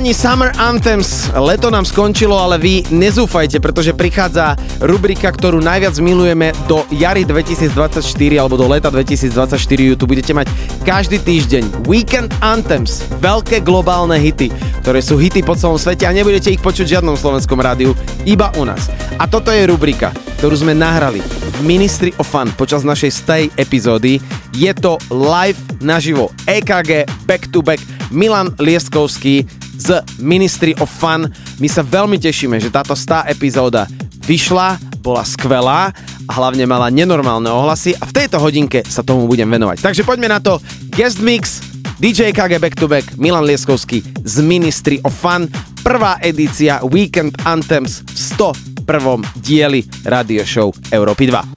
Páni, Summer Anthems, leto nám skončilo, ale vy nezúfajte, pretože prichádza rubrika, ktorú najviac milujeme do jary 2024 alebo do leta 2024. Ju tu budete mať každý týždeň. Weekend Anthems, veľké globálne hity, ktoré sú hity po celom svete a nebudete ich počuť v žiadnom slovenskom rádiu, iba u nás. A toto je rubrika, ktorú sme nahrali Ministry of Fun počas našej stay epizódy. Je to live naživo EKG back to back Milan Lieskovský z Ministry of Fun. My sa veľmi tešíme, že táto 100 epizóda vyšla, bola skvelá a hlavne mala nenormálne ohlasy a v tejto hodinke sa tomu budem venovať. Takže poďme na to. Guest Mix, DJ KG Back to Back, Milan Lieskovský z Ministry of Fun, prvá edícia Weekend Anthems v 101. dieli radio show Európy 2.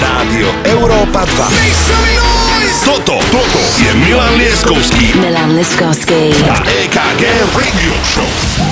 Rádio Európa 2. Toto, toto je Milan Lieskovský Milan Liskovský. a EKG Radio Show.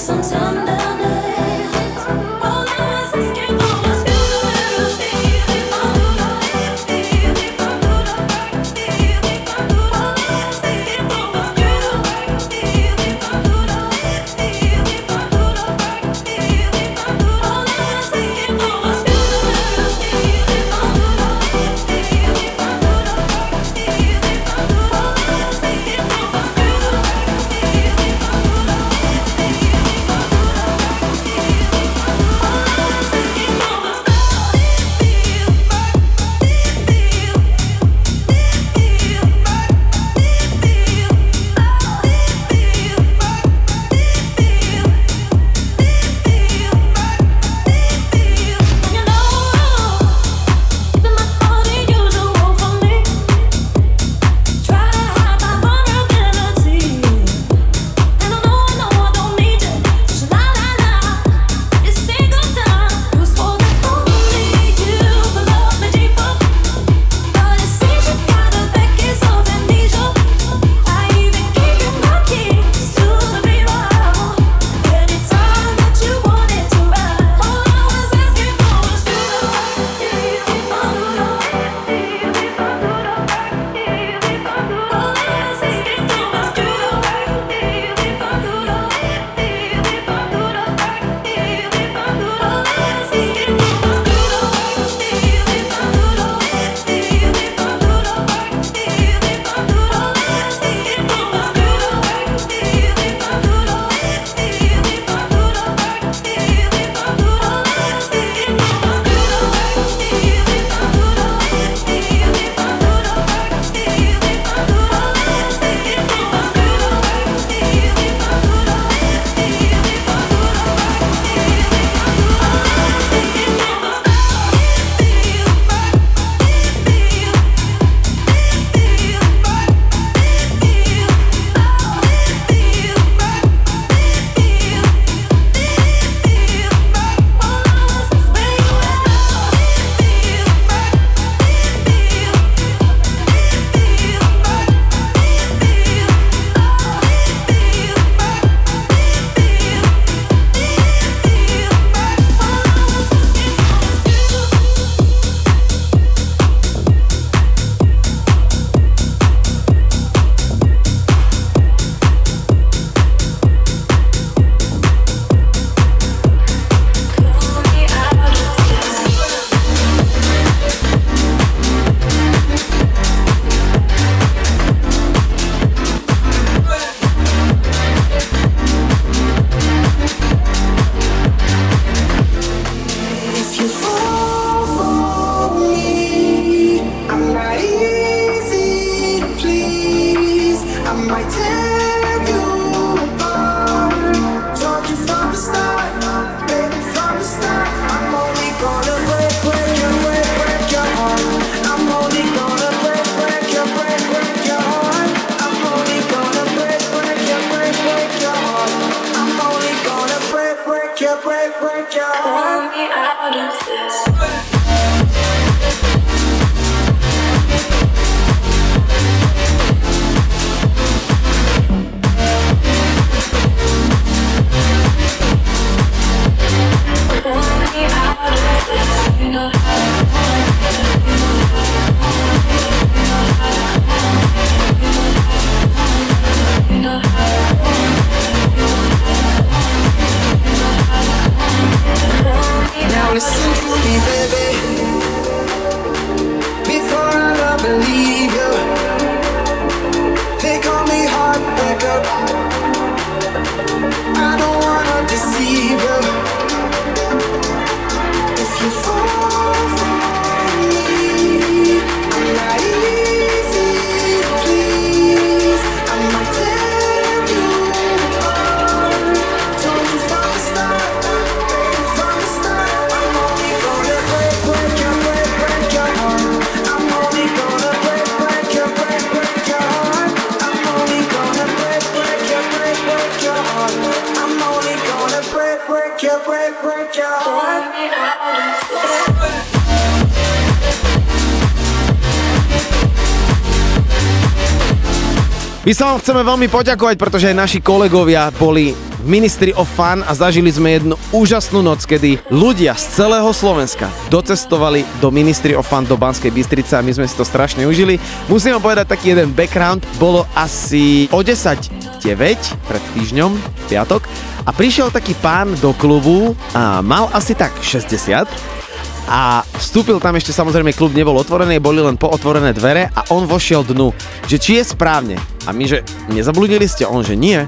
sometimes. Sa vám chceme veľmi poďakovať, pretože aj naši kolegovia boli v Ministry of Fun a zažili sme jednu úžasnú noc, kedy ľudia z celého Slovenska docestovali do Ministry of Fun do Banskej Bystrice a my sme si to strašne užili. Musím vám povedať taký jeden background. Bolo asi o 10 9 pred týždňom, v piatok, a prišiel taký pán do klubu a mal asi tak 60 a vstúpil tam ešte samozrejme klub nebol otvorený, boli len pootvorené dvere a on vošiel dnu, že či je správne. A my, že nezabludili ste? On, že nie.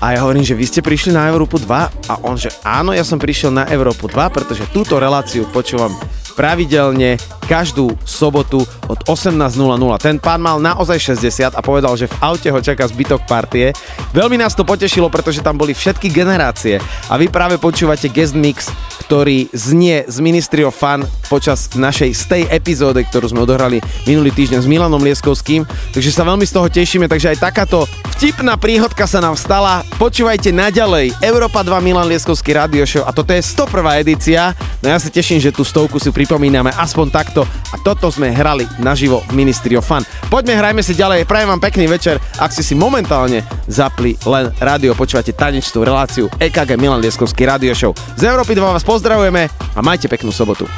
A ja hovorím, že vy ste prišli na Európu 2 a on, že áno, ja som prišiel na Európu 2, pretože túto reláciu počúvam pravidelne každú sobotu od 18.00. Ten pán mal naozaj 60 a povedal, že v aute ho čaká zbytok partie. Veľmi nás to potešilo, pretože tam boli všetky generácie a vy práve počúvate guest mix, ktorý znie z Ministry of Fun počas našej stay epizóde, ktorú sme odohrali minulý týždeň s Milanom Lieskovským. Takže sa veľmi z toho tešíme, takže aj takáto vtipná príhodka sa nám stala. Počúvajte naďalej Európa 2 Milan Lieskovský radio show a toto je 101. edícia. No ja sa teším, že tú stovku si pripomíname aspoň takto a toto sme hrali naživo Ministry of Fun. Poďme, hrajme si ďalej, prajem vám pekný večer, ak ste si momentálne zapli len rádio, počúvate tanečnú reláciu EKG Milan Lieskovský radio show. Z Európy 2 vás pozdravujeme a majte peknú sobotu.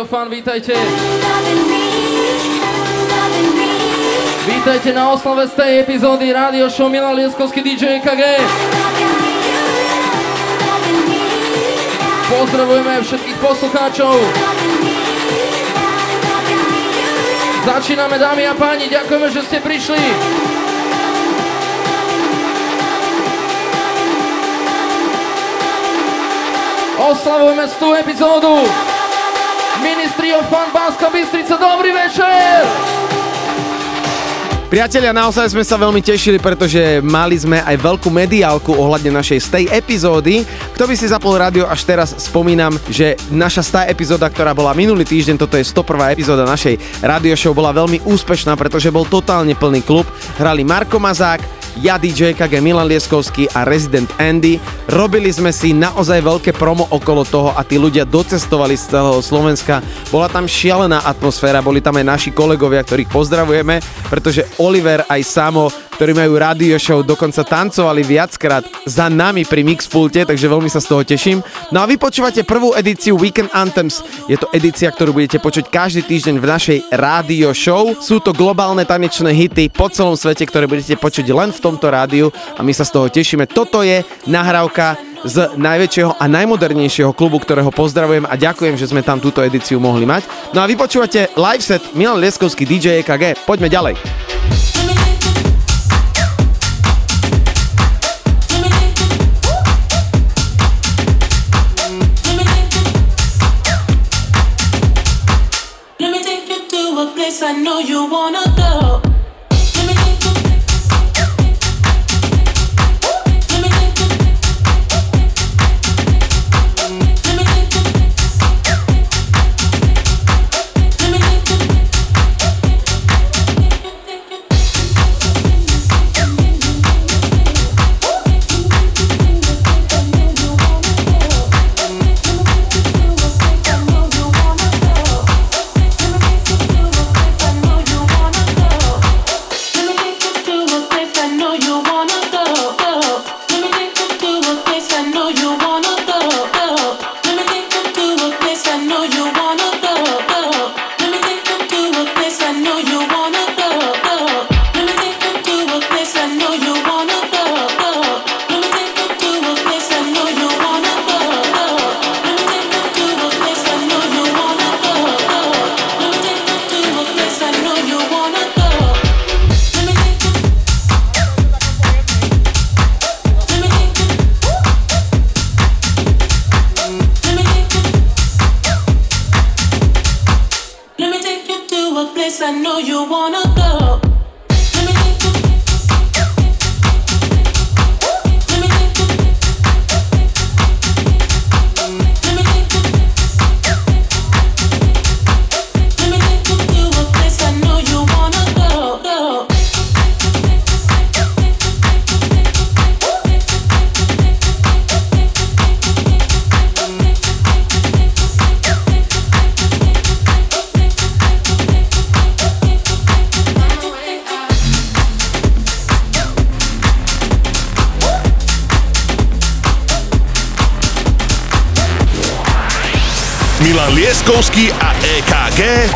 Of Fun, vítajte. Vítajte na oslave z tej epizódy Radio Show Milan Lieskovský DJ EKG. Pozdravujeme všetkých poslucháčov. Začíname dámy a páni, ďakujeme, že ste prišli. Oslavujeme 100 epizódu. Ministry of Fun Banska Bystrica, dobrý večer! Priatelia, naozaj sme sa veľmi tešili, pretože mali sme aj veľkú mediálku ohľadne našej stej epizódy. Kto by si zapol rádio až teraz, spomínam, že naša stá epizóda, ktorá bola minulý týždeň, toto je 101. epizóda našej radio show, bola veľmi úspešná, pretože bol totálne plný klub. Hrali Marko Mazák, ja DJ KG Milan Lieskovský a Resident Andy. Robili sme si naozaj veľké promo okolo toho a tí ľudia docestovali z celého Slovenska. Bola tam šialená atmosféra, boli tam aj naši kolegovia, ktorých pozdravujeme, pretože Oliver aj Samo ktorí majú radio show, dokonca tancovali viackrát za nami pri Mixpulte, takže veľmi sa z toho teším. No a vy počúvate prvú edíciu Weekend Anthems. Je to edícia, ktorú budete počuť každý týždeň v našej rádio show. Sú to globálne tanečné hity po celom svete, ktoré budete počuť len v tomto rádiu a my sa z toho tešíme. Toto je nahrávka z najväčšieho a najmodernejšieho klubu, ktorého pozdravujem a ďakujem, že sme tam túto edíciu mohli mať. No a vy počúvate live set Milan Lieskovský DJ EKG. Poďme ďalej.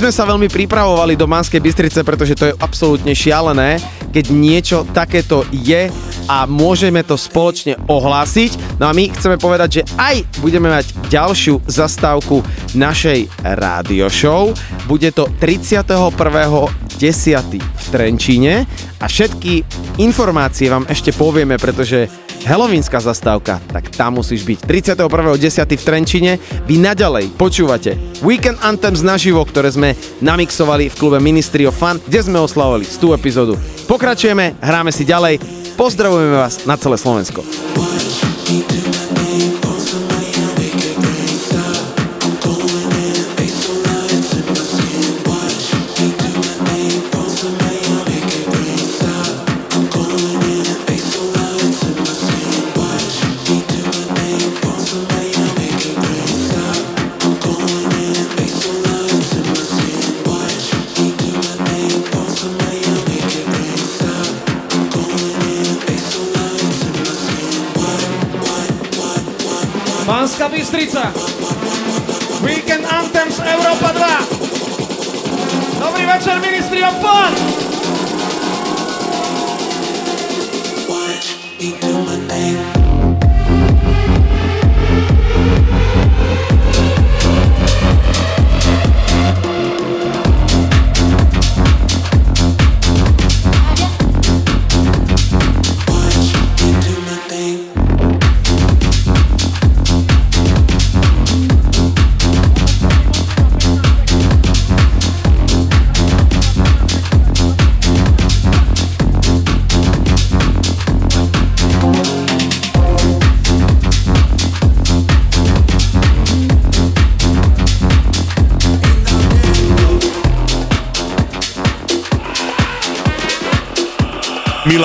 sme sa veľmi pripravovali do Banskej Bystrice, pretože to je absolútne šialené, keď niečo takéto je a môžeme to spoločne ohlásiť. No a my chceme povedať, že aj budeme mať ďalšiu zastávku našej rádio show. Bude to 31.10. v Trenčíne a všetky informácie vám ešte povieme, pretože Helovínská zastávka, tak tam musíš byť. 31.10. v Trenčine. Vy naďalej počúvate Weekend Anthems naživo, ktoré sme namixovali v klube Ministry of Fun, kde sme oslavovali 100 epizódu. Pokračujeme, hráme si ďalej. Pozdravujeme vás na celé Slovensko. Banská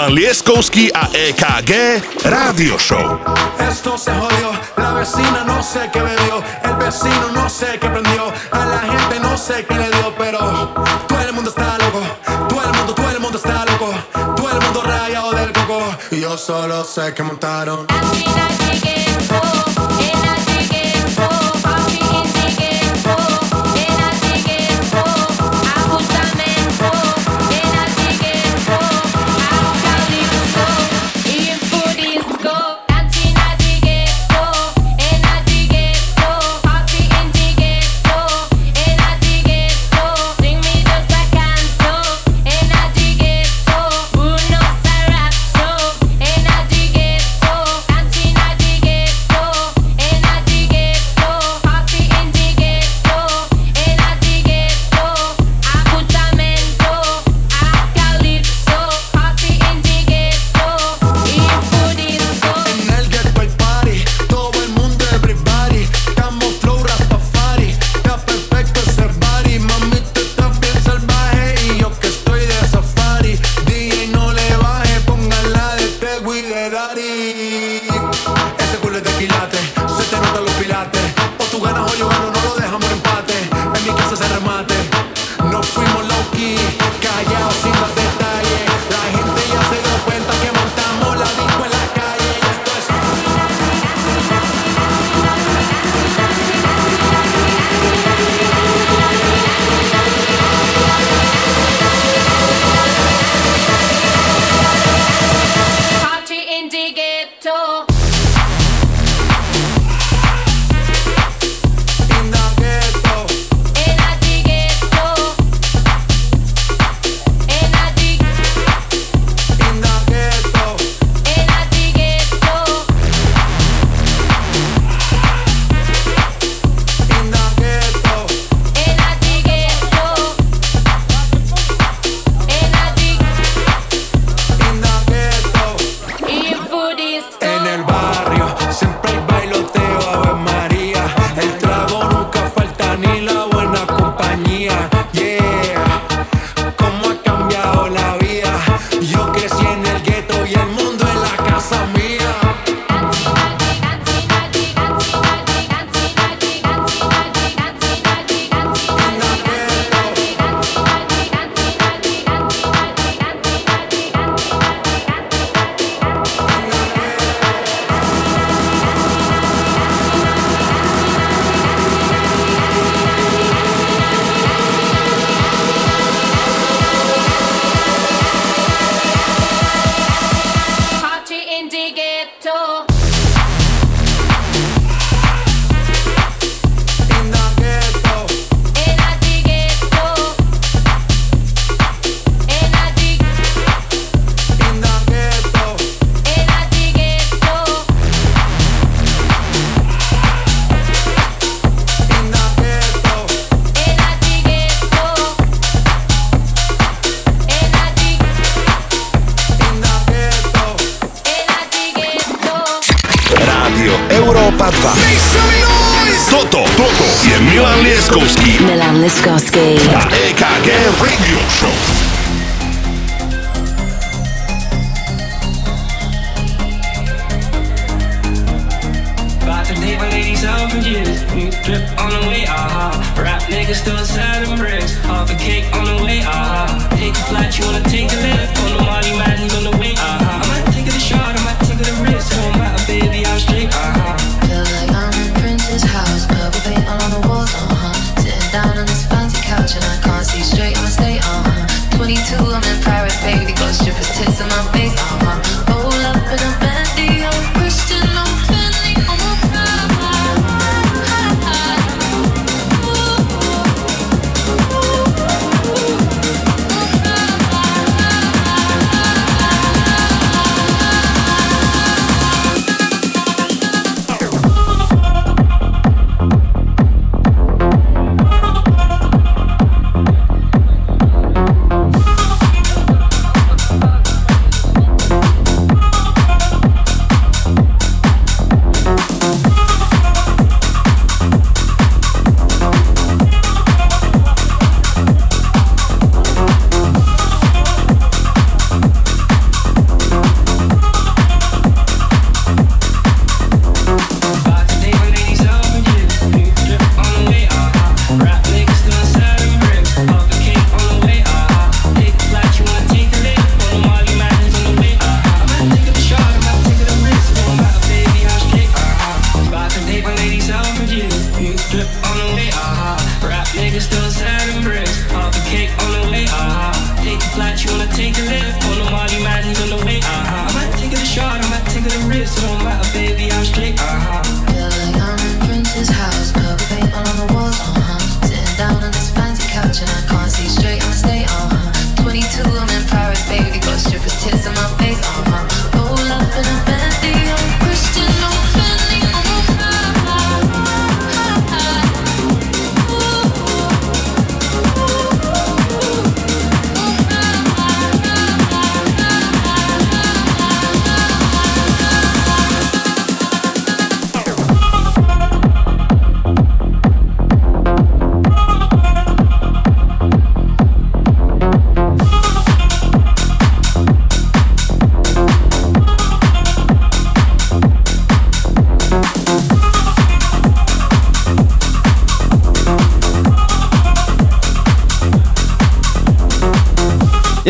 Milan Lieskovský a EKG Rádio Show. Esto se jodió, la vecina no sé qué bebió, el vecino no sé qué prendió, a la gente no sé qué le dio, pero todo el mundo está loco, todo el mundo, todo el mundo está loco, todo el mundo rayado del coco, y yo solo sé que montaron. En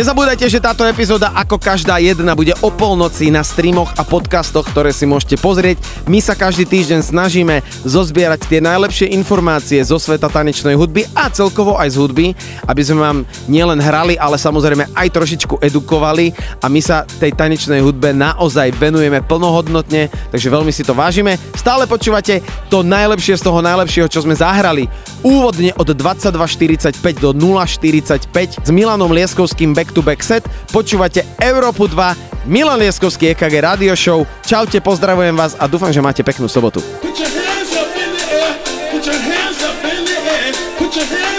Nezabúdajte, že táto epizóda ako každá jedna bude o polnoci na streamoch a podcastoch, ktoré si môžete pozrieť. My sa každý týždeň snažíme zozbierať tie najlepšie informácie zo sveta tanečnej hudby a celkovo aj z hudby, aby sme vám nielen hrali, ale samozrejme aj trošičku edukovali a my sa tej tanečnej hudbe naozaj venujeme plnohodnotne, takže veľmi si to vážime. Stále počúvate to najlepšie z toho najlepšieho, čo sme zahrali úvodne od 22.45 do 0.45 s Milanom Lieskovským back-to-back set. Počúvate Európu 2, Milan Lieskovský EKG Radio Show. Čaute, pozdravujem vás a dúfam, že máte peknú sobotu. Put your hands up in the air, put your hands up in the air, put your hands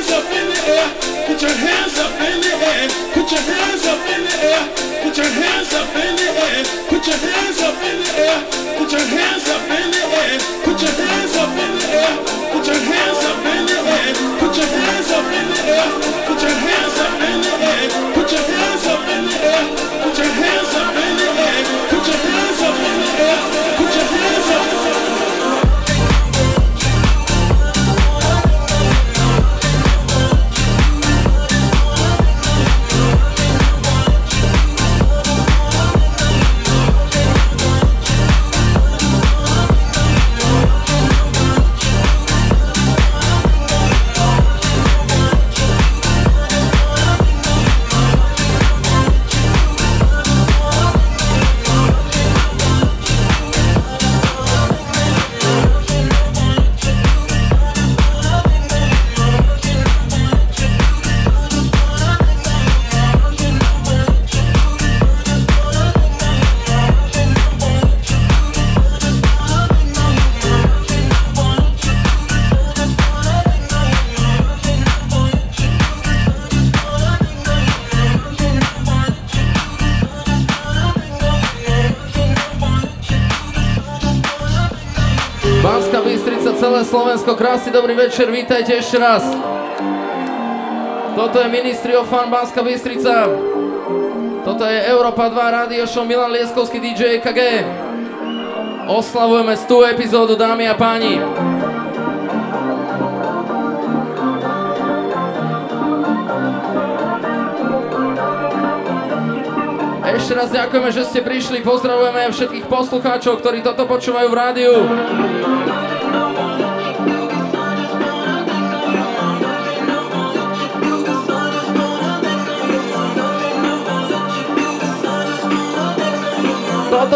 Slovensko, krásny dobrý večer, vítajte ešte raz. Toto je Ministry of Fun Banská Bystrica. Toto je Európa 2 Radio Show Milan Lieskovský DJ EKG. Oslavujeme 100 epizódu, dámy a páni. Ešte raz ďakujeme, že ste prišli, pozdravujeme všetkých poslucháčov, ktorí toto počúvajú v rádiu.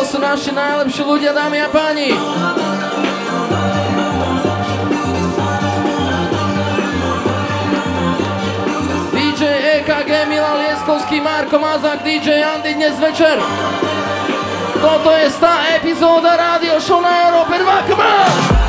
Toto sú naši najlepší ľudia, dámy a páni. DJ EKG, Milan Lieskovský, Marko Mazak, DJ Andy dnes večer. Toto je 100 epizóda rádio show na Európe 2, come on!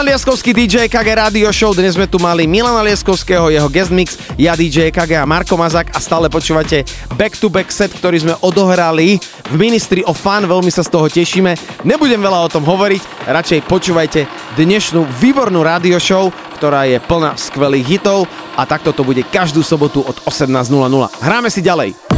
Milan Lieskovský DJ KG Radio Show. Dnes sme tu mali Milana Lieskovského, jeho guest mix, ja DJ KG a Marko Mazak a stále počúvate back to back set, ktorý sme odohrali v Ministry of Fun. Veľmi sa z toho tešíme. Nebudem veľa o tom hovoriť, radšej počúvajte dnešnú výbornú radio show, ktorá je plná skvelých hitov a takto to bude každú sobotu od 18.00. Hráme si ďalej.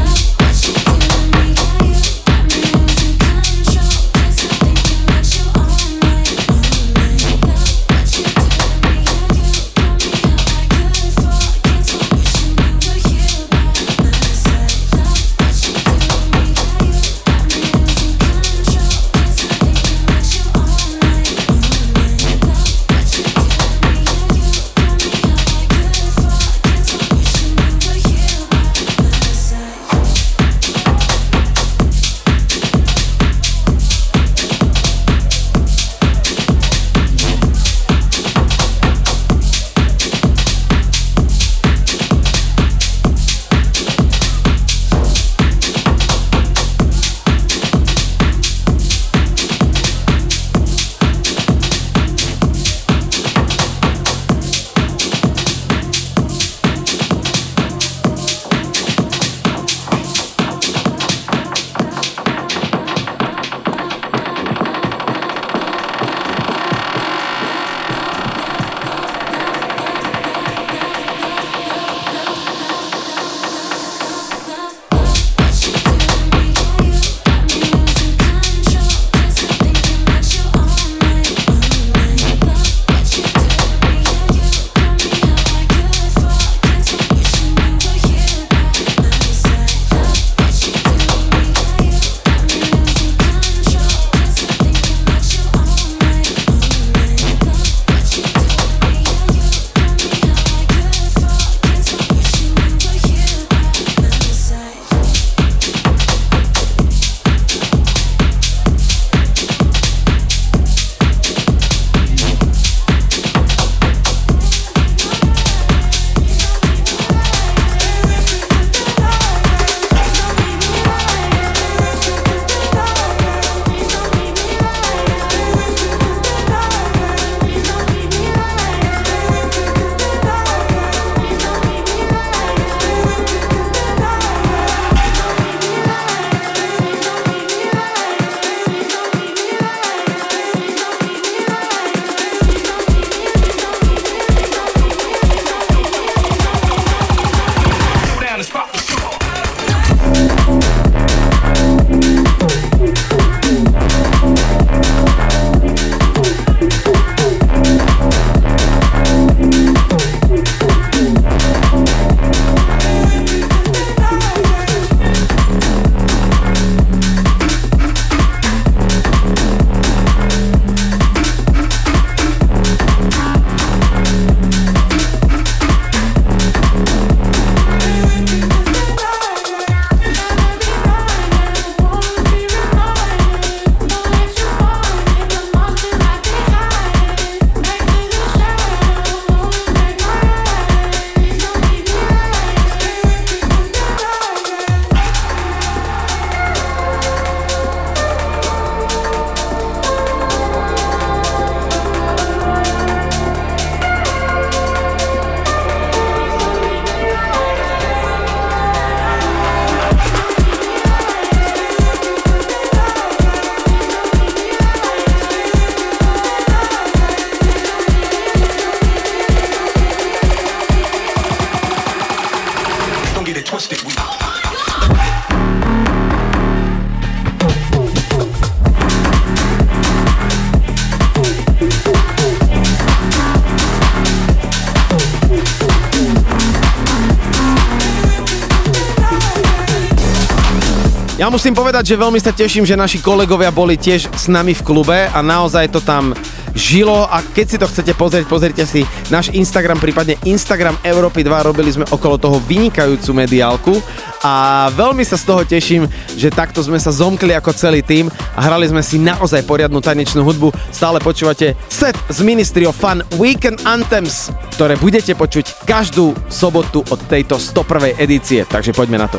Musím povedať, že veľmi sa teším, že naši kolegovia boli tiež s nami v klube a naozaj to tam žilo a keď si to chcete pozrieť, pozrite si náš Instagram, prípadne Instagram Európy 2, robili sme okolo toho vynikajúcu mediálku a veľmi sa z toho teším, že takto sme sa zomkli ako celý tým a hrali sme si naozaj poriadnu tanečnú hudbu. Stále počúvate set z Ministry of Fun Weekend Anthems, ktoré budete počuť každú sobotu od tejto 101. edície. Takže poďme na to.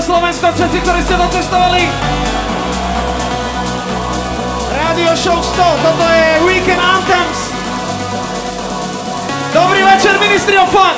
večer celé Slovensko, všetci, ktorí ste docestovali. Radio Show 100, toto je Weekend Anthems. Dobrý večer, Ministry of Fun.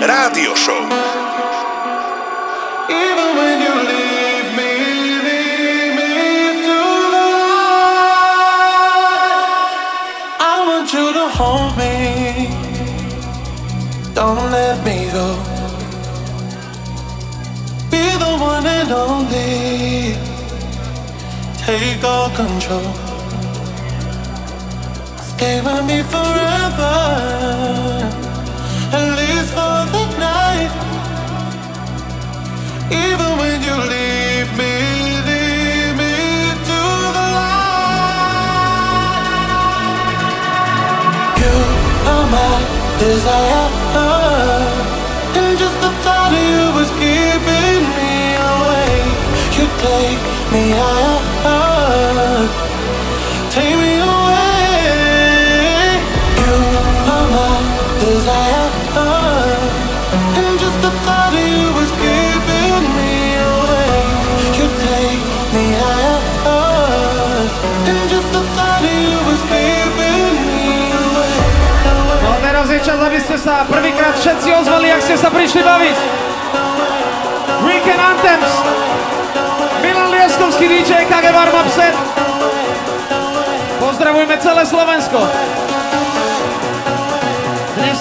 Rádio Show.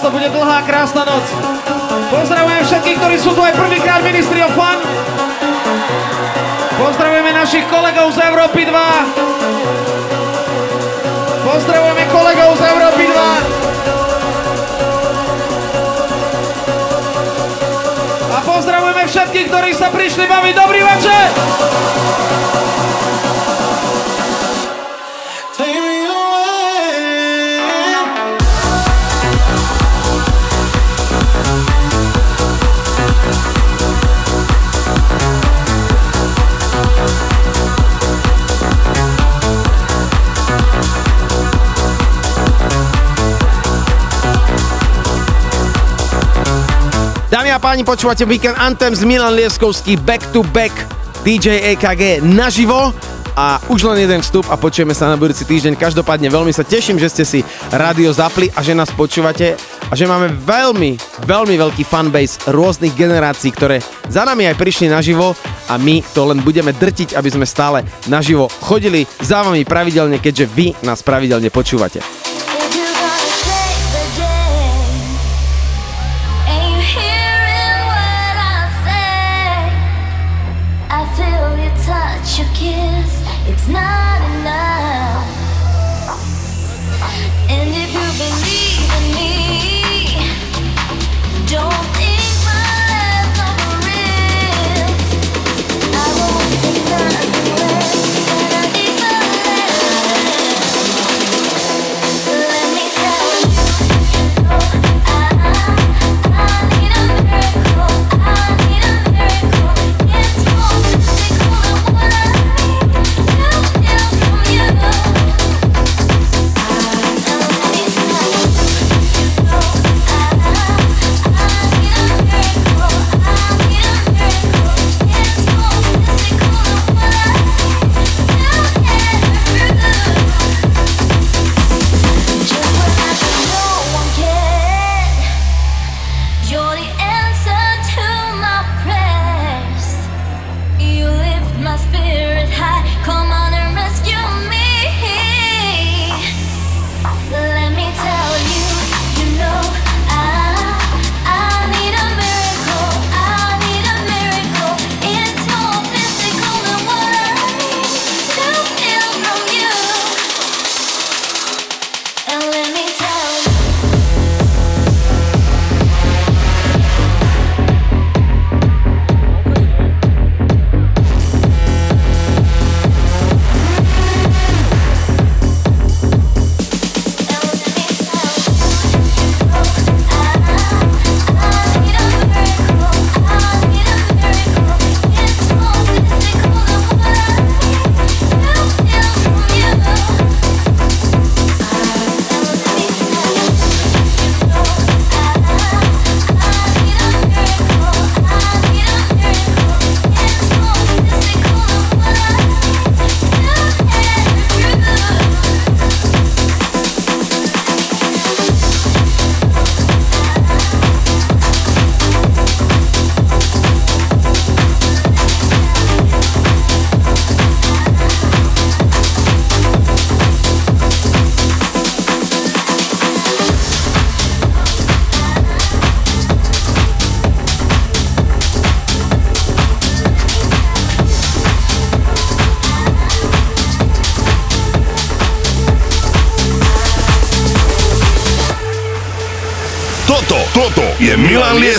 To bude dlhá, krásna noc. Pozdravujem všetkých, ktorí sú tu aj prvýkrát Ministry of Fun. Pozdravujeme našich kolegov z Európy 2. Pozdravujeme kolegov z Európy 2. A pozdravujeme všetkých, ktorí sa prišli baviť. Dobrý večer! Dámy a páni, počúvate Weekend Anthems Milan Lieskovský Back to Back DJ EKG naživo a už len jeden vstup a počujeme sa na budúci týždeň. Každopádne veľmi sa teším, že ste si rádio zapli a že nás počúvate a že máme veľmi, veľmi veľký fanbase rôznych generácií, ktoré za nami aj prišli naživo a my to len budeme drtiť, aby sme stále naživo chodili za vami pravidelne, keďže vy nás pravidelne počúvate.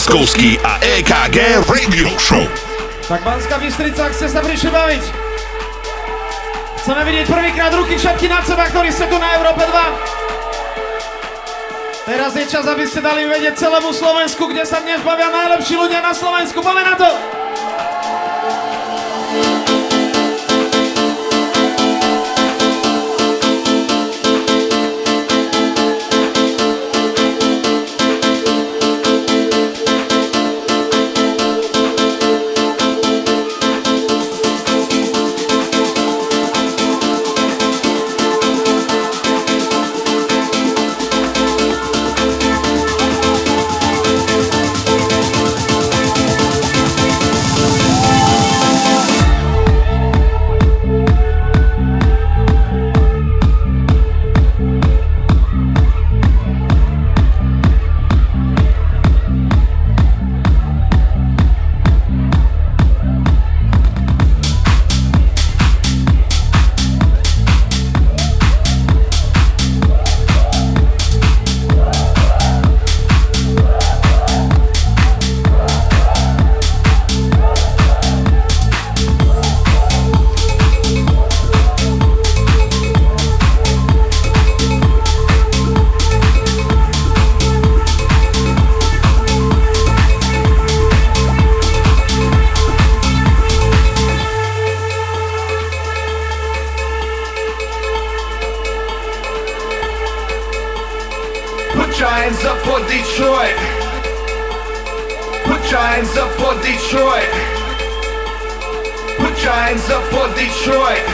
Milan Lieskovský a EKG Radio Show. Tak Banská Bystrica, ak ste sa prišli baviť. Chceme vidieť prvýkrát ruky všetky nad seba, ktorí ste tu na Európe 2. Teraz je čas, aby ste dali vedieť celému Slovensku, kde sa dnes bavia najlepší ľudia na Slovensku. Poďme na to! Hands up for Detroit. Put your hands up for Detroit. Put your hands up for Detroit.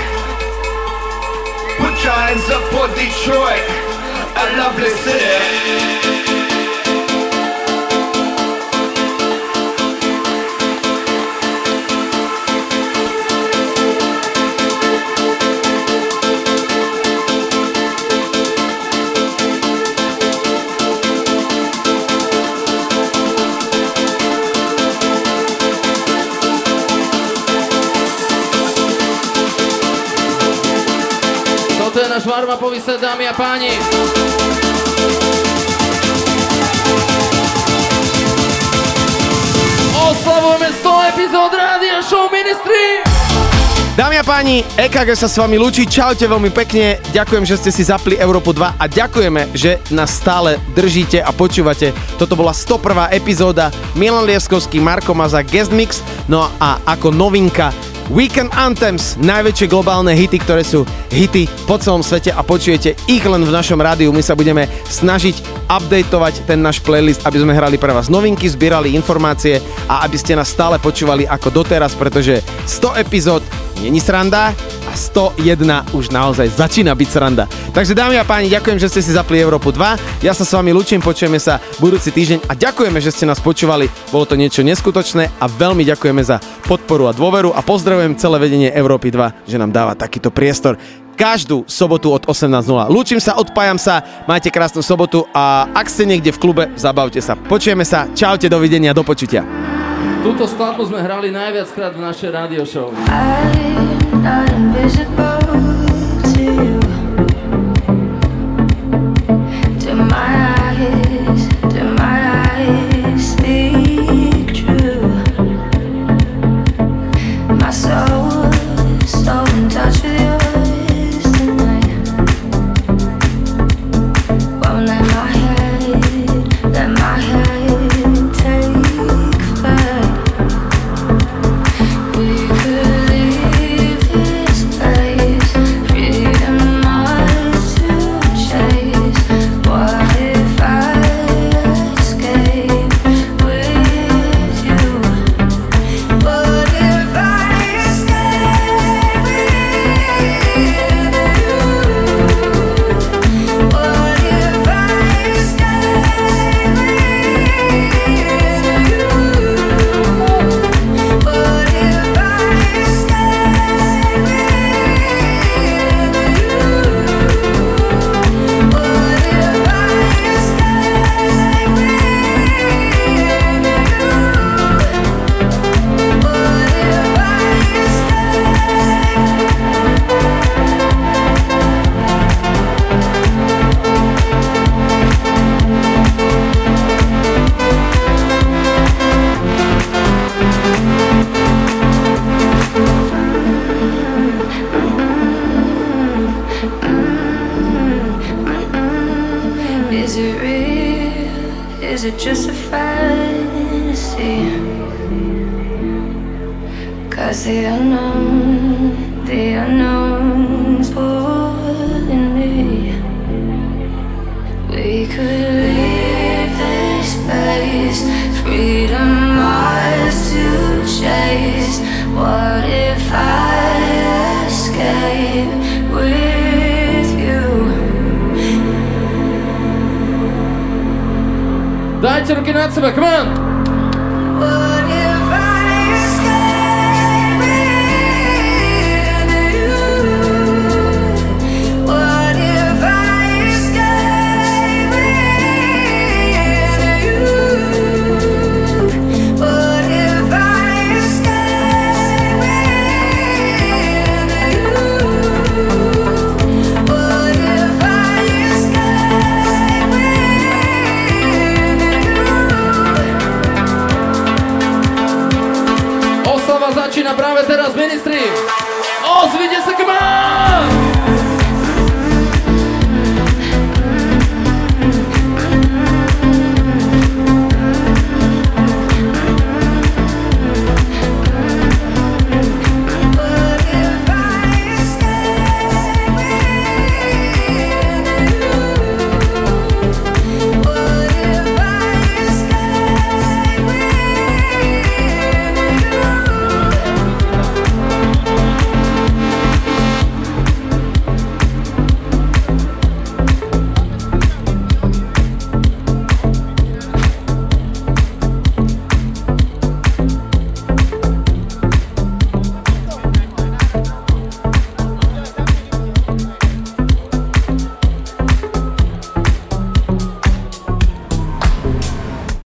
Put your hands up for Detroit. A lovely city. Warm-upový set, dámy a páni. Oslavujeme 100 epizód Rádia Show Ministry! Dámy a páni, EKG sa s vami lúči, čaute veľmi pekne, ďakujem, že ste si zapli Európu 2 a ďakujeme, že nás stále držíte a počúvate. Toto bola 101. epizóda, Milan Lieskovský, Marko Maza, Guest Mix, no a ako novinka Weekend Anthems, najväčšie globálne hity, ktoré sú hity po celom svete a počujete ich len v našom rádiu. My sa budeme snažiť updateovať ten náš playlist, aby sme hrali pre vás novinky, zbierali informácie a aby ste nás stále počúvali ako doteraz, pretože 100 epizód není sranda a 101 už naozaj začína byť sranda. Takže dámy a páni, ďakujem, že ste si zapli Európu 2. Ja sa s vami lučím, počujeme sa budúci týždeň a ďakujeme, že ste nás počúvali. Bolo to niečo neskutočné a veľmi ďakujeme za podporu a dôveru a pozdravujem celé vedenie Európy 2, že nám dáva takýto priestor každú sobotu od 18.00. Lúčim sa, odpájam sa, majte krásnu sobotu a ak ste niekde v klube, zabavte sa. Počujeme sa, čaute, dovidenia, do počutia. Túto skladbu sme hrali najviac krát v našej radio show. not